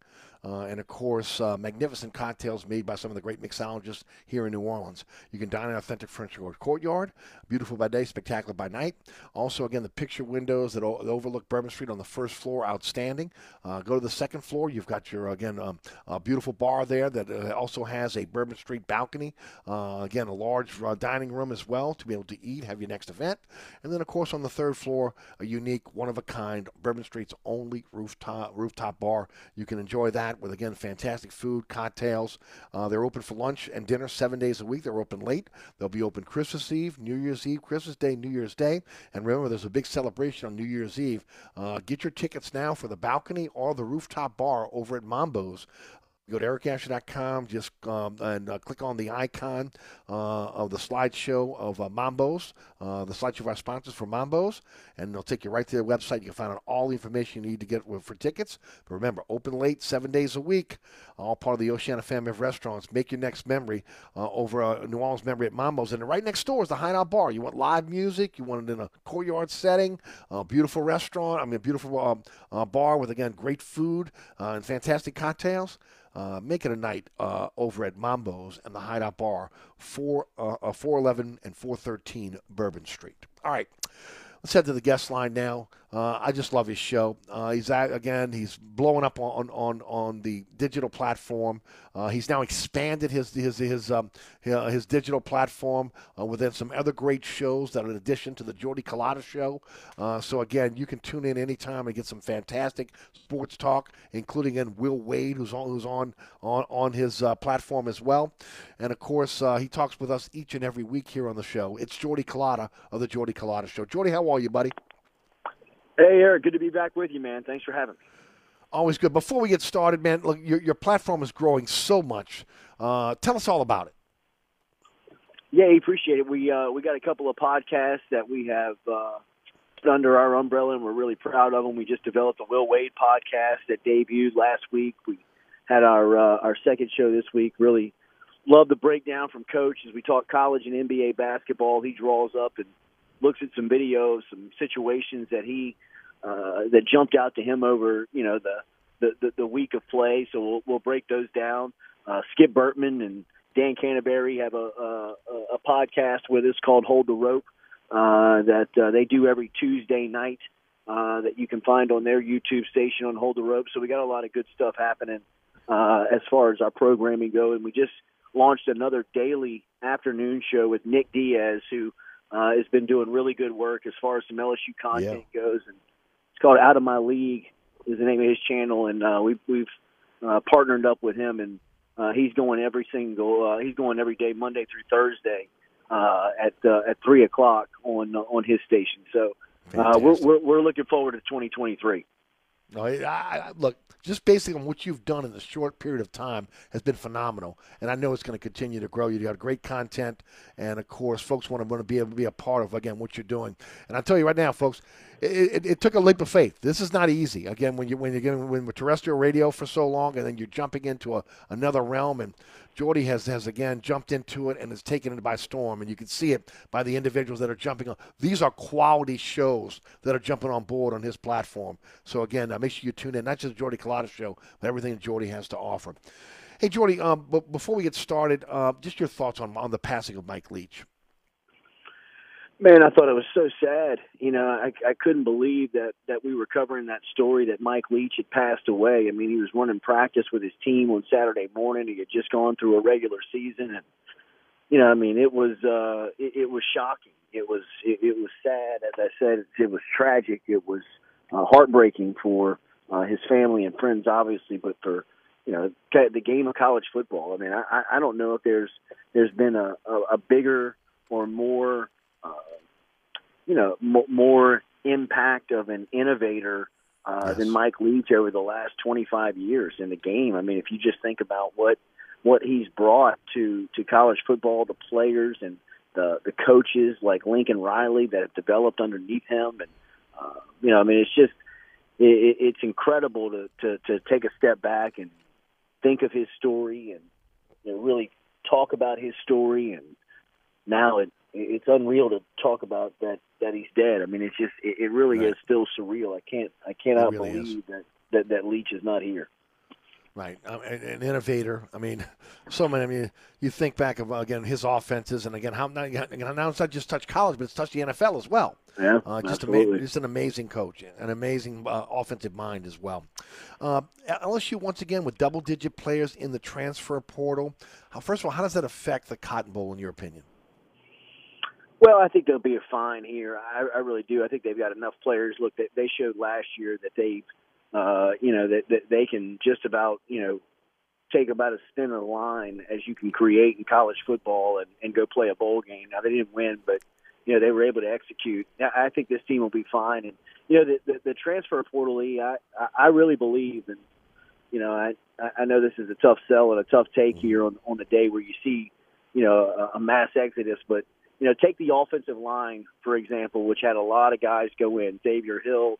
Uh, and of course, uh, magnificent cocktails made by some of the great mixologists here in New Orleans. You can dine in authentic French courtyard, beautiful by day, spectacular by night. Also, again, the picture windows that o- overlook Bourbon Street on the first floor, outstanding. Uh, go to the second floor, you've got your again um, a beautiful bar there that uh, also has a Bourbon Street balcony. Uh, again, a large uh, dining room as well to be able to eat, have your next event, and then of course on the third floor, a unique, one of a kind Bourbon Street's only rooftop rooftop bar. You can enjoy that with again fantastic food, cocktails. They're open for lunch and dinner seven days a week. They're open late. They'll be open Christmas Eve, New Year's Eve, Christmas Day, New Year's Day, and remember there's a big celebration on New Year's Eve. Uh, get your tickets now for the balcony or the rooftop bar over at Mambo's. Go to ericasher.com, just um, and uh, click on the icon uh, of the slideshow of uh, Mambo's, uh, the slideshow of our sponsors for Mambo's, and they'll take you right to their website. You can find out all the information you need to get for tickets. But remember, open late, seven days a week, all part of the Oceana family of restaurants. Make your next memory uh, over a New Orleans memory at Mambo's. And right next door is the Hideout Bar. You want live music, you want it in a courtyard setting, a beautiful restaurant, I mean, a beautiful um, uh, bar with, again, great food and fantastic cocktails. Uh, make it a night uh, over at Mambo's and the Hideout Bar, 4, uh, 411 and 413 Bourbon Street. All right, let's head to the guest line now. Uh, I just love his show. Uh, he's at, again, he's blowing up on on on the digital platform. Uh, he's now expanded his his his um, his digital platform uh, within some other great shows that are in addition to the Jordy Culotta show. Uh, so again, you can tune in anytime and get some fantastic sports talk, including in Will Wade, who's on who's on on on his uh, platform as well. And of course, he talks with us each and every week here on the show. It's Jordy Culotta of the Jordy Culotta show. Jordy, how are you, buddy? Hey, Eric, good to be back with you, man. Thanks for having me. Always good. Before we get started, man, look, your, your platform is growing so much. Uh, tell us all about it. Yeah, appreciate it. We uh, we got a couple of podcasts that we have uh, under our umbrella, and we're really proud of them. We just developed a Will Wade podcast that debuted last week. We had our uh, our second show this week. Really love the breakdown from Coach as we talk college and NBA basketball. He draws up and looks at some videos, some situations that he uh, that jumped out to him over you know the the, the, the week of play. So we'll, we'll break those down. Uh, Skip Bertman and Dan Canterbury have a, a, a podcast with us called Hold the Rope uh, that uh, they do every Tuesday night uh, that you can find on their YouTube station on Hold the Rope. So we got a lot of good stuff happening uh, as far as our programming go, and we just launched another daily afternoon show with Nick Diaz, who uh, has been doing really good work as far as some LSU content yeah. goes, and it's called Out of My League is the name of his channel, and uh, we've we've uh, partnered up with him, and uh, he's going every single uh, he's going every day, Monday through Thursday, uh, at uh, at three o'clock on uh, on his station. So uh, we're, we're we're looking forward to 2023. No, I, I, look, just basically on what you've done in the short period of time has been phenomenal, and I know it's going to continue to grow. You got great content, and of course, folks want to want to be able to be a part of again what you're doing. And I tell you right now, folks, it, it, it, took a leap of faith. This is not easy. Again, when you when you're getting when with terrestrial radio for so long, and then you're jumping into a, another realm, and Jordy has has again jumped into it and has taken it by storm, and you can see it by the individuals that are jumping on. These are quality shows that are jumping on board on his platform. So again, uh, make sure you tune in, not just the Jordy Culotta show, but everything that Jordy has to offer. Hey, Jordy, um, but before we get started, uh, just your thoughts on on the passing of Mike Leach. Man, I thought it was so sad. You know, I, I couldn't believe that that we were covering that story that Mike Leach had passed away. I mean, he was running practice with his team on Saturday morning. He had just gone through a regular season, and you know, I mean, it was uh, it, it was shocking. It was it, it was sad. As I said, it, it was tragic. It was uh, heartbreaking for uh, his family and friends, obviously, but for you know the game of college football. I mean, I, I don't know if there's there's been a, a, a bigger or more uh, you know, m- more impact of an innovator uh, yes. than Mike Leach over the last 25 years in the game. I mean, if you just think about what what he's brought to to college football, the players and the the coaches like Lincoln Riley that have developed underneath him, and uh, you know, I mean, it's just it, it's incredible to, to to take a step back and think of his story and you know, really talk about his story and now it it's unreal to talk about that that he's dead. I mean, it's just it, it really right. is still surreal. I can't I cannot really believe is. that, that that Leach is not here. Right, um, an, an, innovator. I mean, so many. I mean, you think back of again his offenses, and again how now, now it's not just touched college, but it's touched the NFL as well. Yeah, uh, just absolutely. Ama- just an amazing coach, an amazing uh, offensive mind as well. Uh, LSU once again with double-digit players in the transfer portal. first of all, how does that affect the Cotton Bowl in your opinion? Well, I think they'll be fine here. I, I really do. I think they've got enough players. Look, that they showed last year that they've, uh, you know, that, that they can just about, you know, take about as thin a line as you can create in college football and, and go play a bowl game. Now they didn't win, but you know they were able to execute. I think this team will be fine. And you know the the, the transfer portal, I I really believe, and you know, I I know this is a tough sell and a tough take here on on the day where you see, you know, a, a mass exodus, but you know, take the offensive line for example, which had a lot of guys go in. Xavier Hill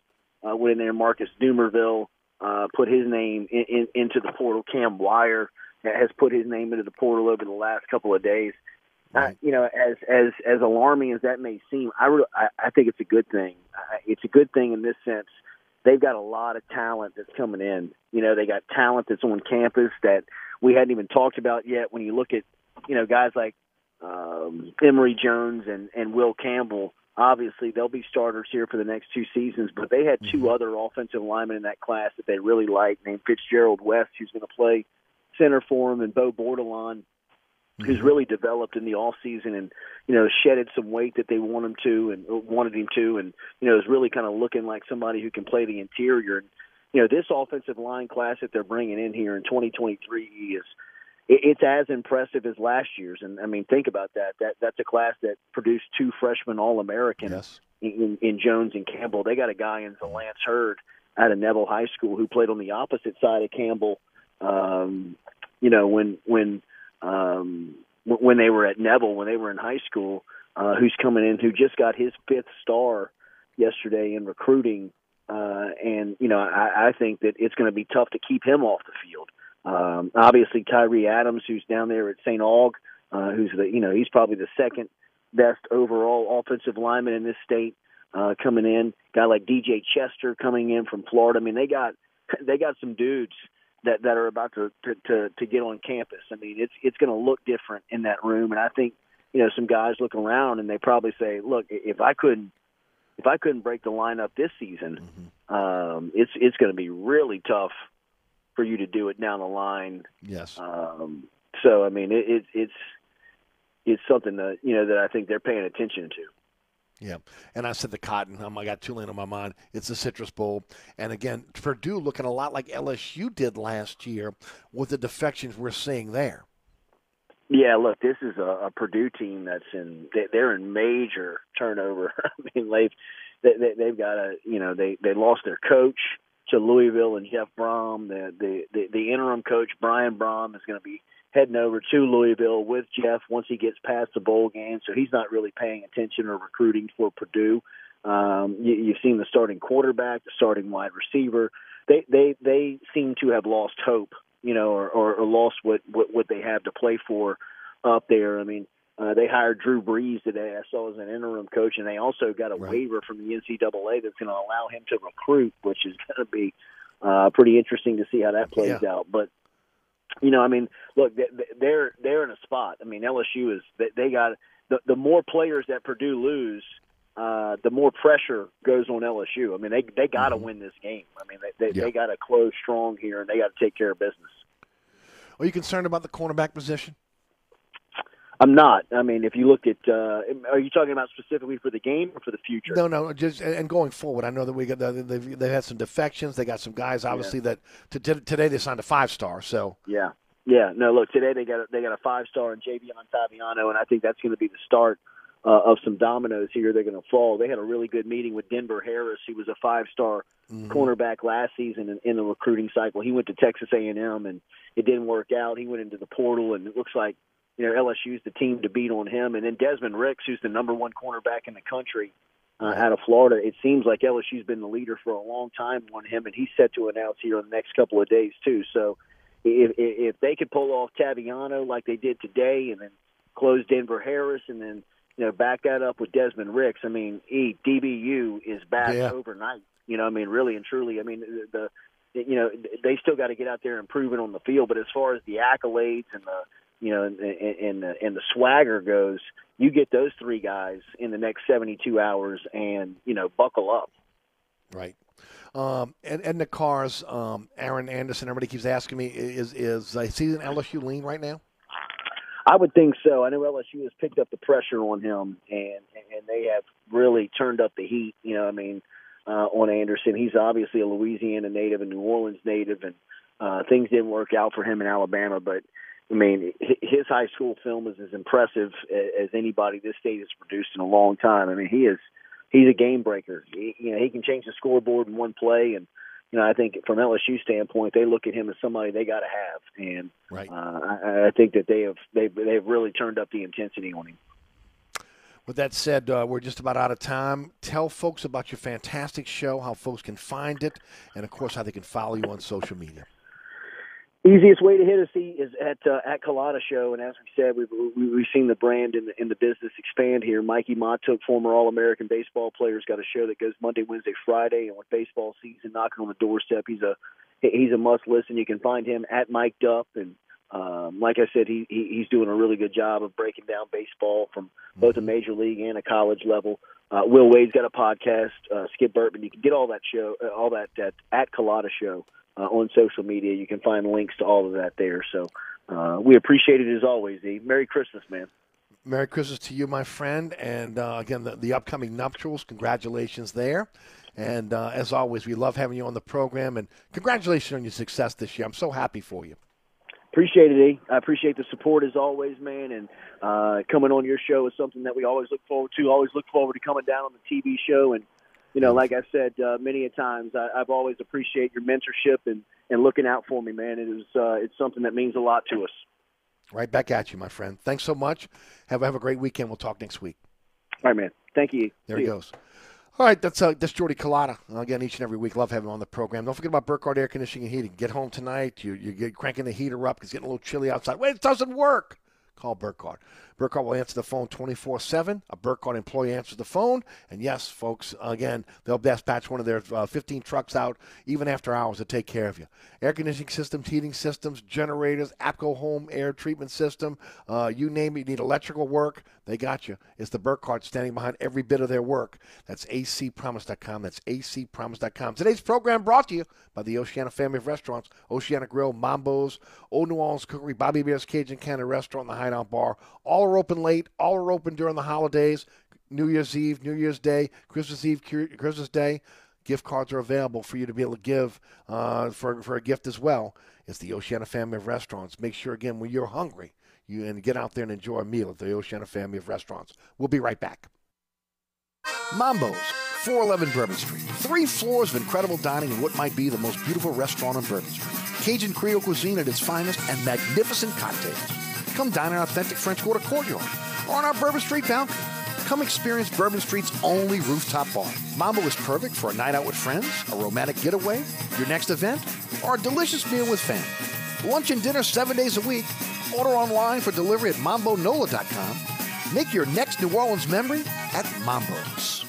uh, went in there. Marcus Dumerville uh, put his name in, in, into the portal. Cam Wire has put his name into the portal over the last couple of days. Uh, you know, as as as alarming as that may seem, I, re- I I think it's a good thing. Uh, it's a good thing in this sense. They've got a lot of talent that's coming in. You know, they got talent that's on campus that we hadn't even talked about yet. When you look at, you know, guys like um, Emery Jones and and Will Campbell, obviously they'll be starters here for the next two seasons. But they had 2 mm-hmm. other offensive linemen in that class that they really liked, named Fitzgerald West, who's going to play center for him, and Bo Bordelon who's mm-hmm. really developed in the off season and you know shedded some weight that they want him to and uh, wanted him to and you know is really kind of looking like somebody who can play the interior and you know this offensive line class that they're bringing in here in 2023 is it's as impressive as last year's and I mean think about that that that's a class that produced two freshman all Americans in, in Jones and Campbell they got a guy in the Lance Heard out of Neville High School who played on the opposite side of Campbell um you know when when um, when they were at Neville, when they were in high school, uh, who's coming in, who just got his fifth star yesterday in recruiting. Uh, and, you know, I, I think that it's going to be tough to keep him off the field. Um, obviously, Tyree Adams, who's down there at St. Aug, uh, who's the, you know, he's probably the second best overall offensive lineman in this state uh, coming in. Guy like DJ Chester coming in from Florida. I mean, they got they got some dudes that that are about to to to, to get on campus. I mean, it's it's going to look different in that room, and I think you know some guys look around and they probably say, "Look, if I couldn't if I couldn't break the lineup this season, um, it's it's going to be really tough for you to do it down the line." Yes. Um, so I mean, it, it, it's it's something that you know that I think they're paying attention to. Yeah, and I said the cotton. Um, I got Tulane on my mind. It's the Citrus Bowl, and again, Purdue looking a lot like LSU did last year with the defections we're seeing there. Yeah, look, this is a, a Purdue team that's in they, they're in major turnover. I mean, they've they, they, they've got a you know they they lost their coach to Louisville and Jeff Brohm. The the the, the interim coach Brian Brohm is going to be heading over to Louisville with Jeff once he gets past the bowl game. So he's not really paying attention or recruiting for Purdue. Um, you, you've seen the starting quarterback, the starting wide receiver. They they they seem to have lost hope, you know, or, or, or lost what, what what they have to play for up there. I mean, uh, they hired Drew Brees today. I saw as an interim coach, and they also got a waiver from the NCAA that's going to allow him to recruit, which is going to be uh, pretty interesting to see how that plays out. But you know, I mean, look, they- they're they're in a spot. I mean, LSU is they, they got the the more players that Purdue lose, uh, the more pressure goes on LSU. I mean, they they got to win this game. I mean, they they, Yeah. they got to close strong here, and they got to take care of business. Are you concerned about the cornerback position? I'm not. I mean, if you look at, uh, are you talking about specifically for the game or for the future? No, no. Just and going forward, I know that we got the, they've, they've had some defections. They got some guys, obviously, that t- today they signed a five star. So Yeah, yeah. No, look, today they got a, they got a five star in Javien Toviano, and I think that's going to be the start uh, of some dominoes here. They're going to fall. They had a really good meeting with Denver Harris, who was a five star cornerback last season in, in the recruiting cycle. He went to Texas A and M, and it didn't work out. He went into the portal, and it looks like you know LSU's the team to beat on him. And then Desmond Ricks, who's the number one cornerback in the country. Uh, out of Florida, it seems like LSU's been the leader for a long time on him, and he's set to announce here in the next couple of days too. So, if if they could pull off Toviano like they did today, and then close Denver Harris, and then you know back that up with Desmond Ricks, I mean, e, DBU is back Yeah. overnight. You know, I mean, really and truly, I mean, the you know they still got to get out there and prove it on the field. But as far as the accolades and the you know and and, the, and the swagger goes, you get those three guys in the next seventy two hours, and you know buckle up. Right. Um, and and the cars, um, Aaron Anderson. Everybody keeps asking me, is is I see an LSU lean right now? I would think so. I know LSU has picked up the pressure on him, and and they have really turned up the heat. You know, I mean, uh, on Anderson, he's obviously a Louisiana native and New Orleans native, and uh, things didn't work out for him in Alabama. But I mean, his high school film is as impressive as anybody this state has produced in a long time. I mean, he is he's a game breaker. He, you know, he can change the scoreboard in one play, and you know, I think from LSU standpoint, they look at him as somebody they got to have, and right. uh, I, I think that they have they've they've really turned up the intensity on him. With that said, uh, we're just about out of time. Tell folks about your fantastic show, how folks can find it, and of course how they can follow you on social media. Easiest way to hit us is at uh, at Culotta Show, and as we said, we've we've seen the brand in the in the business expand here. Mikie Mahtook, former All American baseball player, has got a show that goes Monday, Wednesday, Friday, and with baseball season knocking on the doorstep, he's a he's a must listen. You can find him at Mike Dup, and um, like I said, he, he he's doing a really good job of breaking down baseball from both a major league and a college level. Uh, Will Wade's got a podcast. Uh, Skip Bertman, you can get all that show, uh, all that at at Culotta Show uh, on social media. You can find links to all of that there. So uh, we appreciate it as always. E. Merry Christmas, man. Merry Christmas to you, my friend. And uh, again, the, the upcoming nuptials, congratulations there. And uh, as always, we love having you on the program. And congratulations on your success this year. I'm so happy for you. Appreciate it, E. I appreciate the support as always, man. And uh, coming on your show is something that we always look forward to. Always look forward to coming down on the TV show. And, you know, like I said uh, many a times, I, I've always appreciate your mentorship and, and looking out for me, man. It is uh, it's something that means a lot to us. Right back at you, my friend. Thanks so much. Have, have a great weekend. We'll talk next week. All right, man. Thank you. There See he ya. goes. All right, that's uh, that's Jordy Culotta. Again, each and every week, love having him on the program. Don't forget about Burkhardt Air Conditioning and Heating. Get home tonight. You you get cranking the heater up. Because it's getting a little chilly outside. Wait, it doesn't work. Call Burkhardt. Burkhardt will answer the phone 24 7. A Burkhardt employee answers the phone. And yes, folks, again, they'll dispatch one of their uh, 15 trucks out even after hours to take care of you. Air conditioning systems, heating systems, generators, APCO home air treatment system, uh, you name it, you need electrical work, they got you. It's the Burkhardt standing behind every bit of their work. That's acpromise.com. That's acpromise.com. Today's program brought to you by the Oceana family of restaurants Oceana Grill, Mambo's, Old New Orleans Cookery, Bobby Hebert's Cajun Cannon Restaurant, and the Hideout Bar. All are open late, all are open during the holidays. New Year's Eve, New Year's Day, Christmas Eve, Christmas Day. Gift cards are available for you to be able to give uh, for, for a gift as well. It's the Oceana family of restaurants. Make sure, again, when you're hungry, you and get out there and enjoy a meal at the Oceana family of restaurants. We'll be right back. Mambo's, 411 Bourbon Street. Three floors of incredible dining in what might be the most beautiful restaurant on Bourbon Street. Cajun Creole cuisine at its finest and magnificent cocktails. Come dine in authentic French Quarter courtyard or on our Bourbon Street balcony. Come experience Bourbon Street's only rooftop bar. Mambo is perfect for a night out with friends, a romantic getaway, your next event, or a delicious meal with family. Lunch and dinner seven days a week. Order online for delivery at mambonola.com. Make your next New Orleans memory at Mambo's.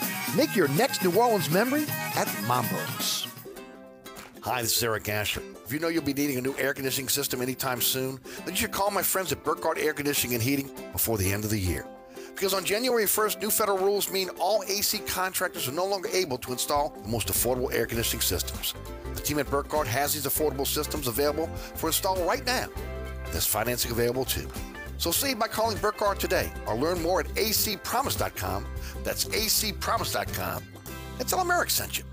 Make your next New Orleans memory at Mambo's. Hi, this is Eric Asher. If you know you'll be needing a new air conditioning system anytime soon, then you should call my friends at Burkhardt Air Conditioning and Heating before the end of the year. Because on January 1st, new federal rules mean all AC contractors are no longer able to install the most affordable air conditioning systems. The team at Burkhardt has these affordable systems available for install right now. There's financing available too. So save by calling Burkhardt today or learn more at acpromise.com. That's acpromise.com. And tell them Eric sent you.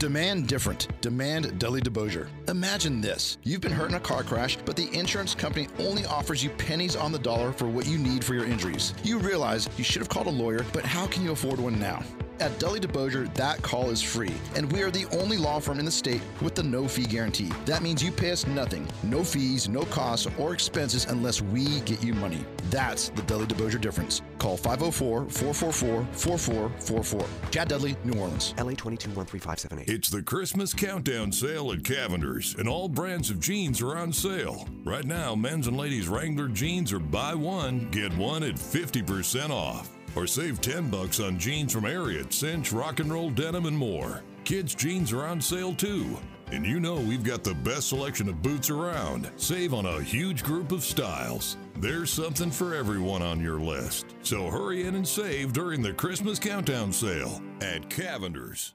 Demand different. Demand Dudley DeBosier. Imagine this. You've been hurt in a car crash, but the insurance company only offers you pennies on the dollar for what you need for your injuries. You realize you should have called a lawyer, but how can you afford one now? At Dudley DeBosier, that call is free, and we are the only law firm in the state with the no fee guarantee. That means you pay us nothing, no fees, no costs, or expenses unless we get you money. That's the Dudley DeBosier difference. Call 504 444 4444. Chad Dudley, New Orleans. LA 13578. It's the Christmas countdown sale at Cavender's, and all brands of jeans are on sale. Right now, men's and ladies' Wrangler jeans are buy one, get one at 50% off. Or save 10 bucks on jeans from Ariat, Cinch, Rock and Roll Denim, and more. Kids' jeans are on sale too. And you know we've got the best selection of boots around. Save on a huge group of styles. There's something for everyone on your list. So hurry in and save during the Christmas countdown sale at Cavender's.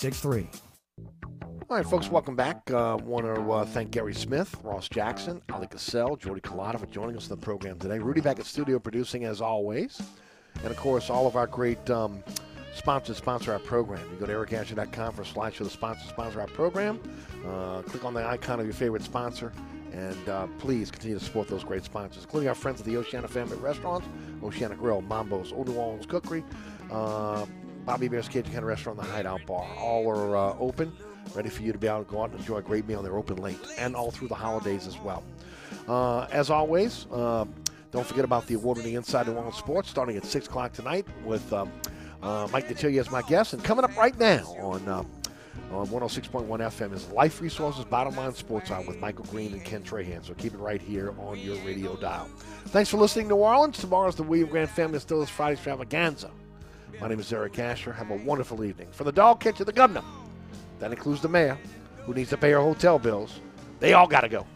7663. All right, folks, welcome back. Uh, Want to uh, thank Gary Smith, Ross Jackson, Ali Cassell, Jordy Culotta for joining us in the program today. Rudy back at studio producing as always. And of course, all of our great um, sponsors sponsor our program. You go to ericasher.com for a slideshow the sponsors sponsor our program. Uh, click on the icon of your favorite sponsor. And uh, please continue to support those great sponsors, including our friends at the Oceana Family Restaurants, Oceana Grill, Mambo's, Old New Orleans Cookery, uh, Bobby Hebert's Kind of Restaurant, the Hideout Bar. All are uh, open, ready for you to be able to go out and enjoy a great meal. They're open late and all through the holidays as well. Uh, as always, uh, don't forget about the award-winning Inside New Orleans Sports starting at 6 o'clock tonight with um, uh, Mike Detillier as my guest. And coming up right now on, uh, on 106.1 FM is Life Resources Bottom Line Sports Hour with Michael Green and Ken Trahan. So keep it right here on your radio dial. Thanks for listening, New Orleans. Tomorrow's the William Grant Family Still Distillers Friday Extravaganza. My name is Eric Asher. Have a wonderful evening. From the dog catcher to the governor, that includes the mayor, who needs to pay her hotel bills. They all got to go.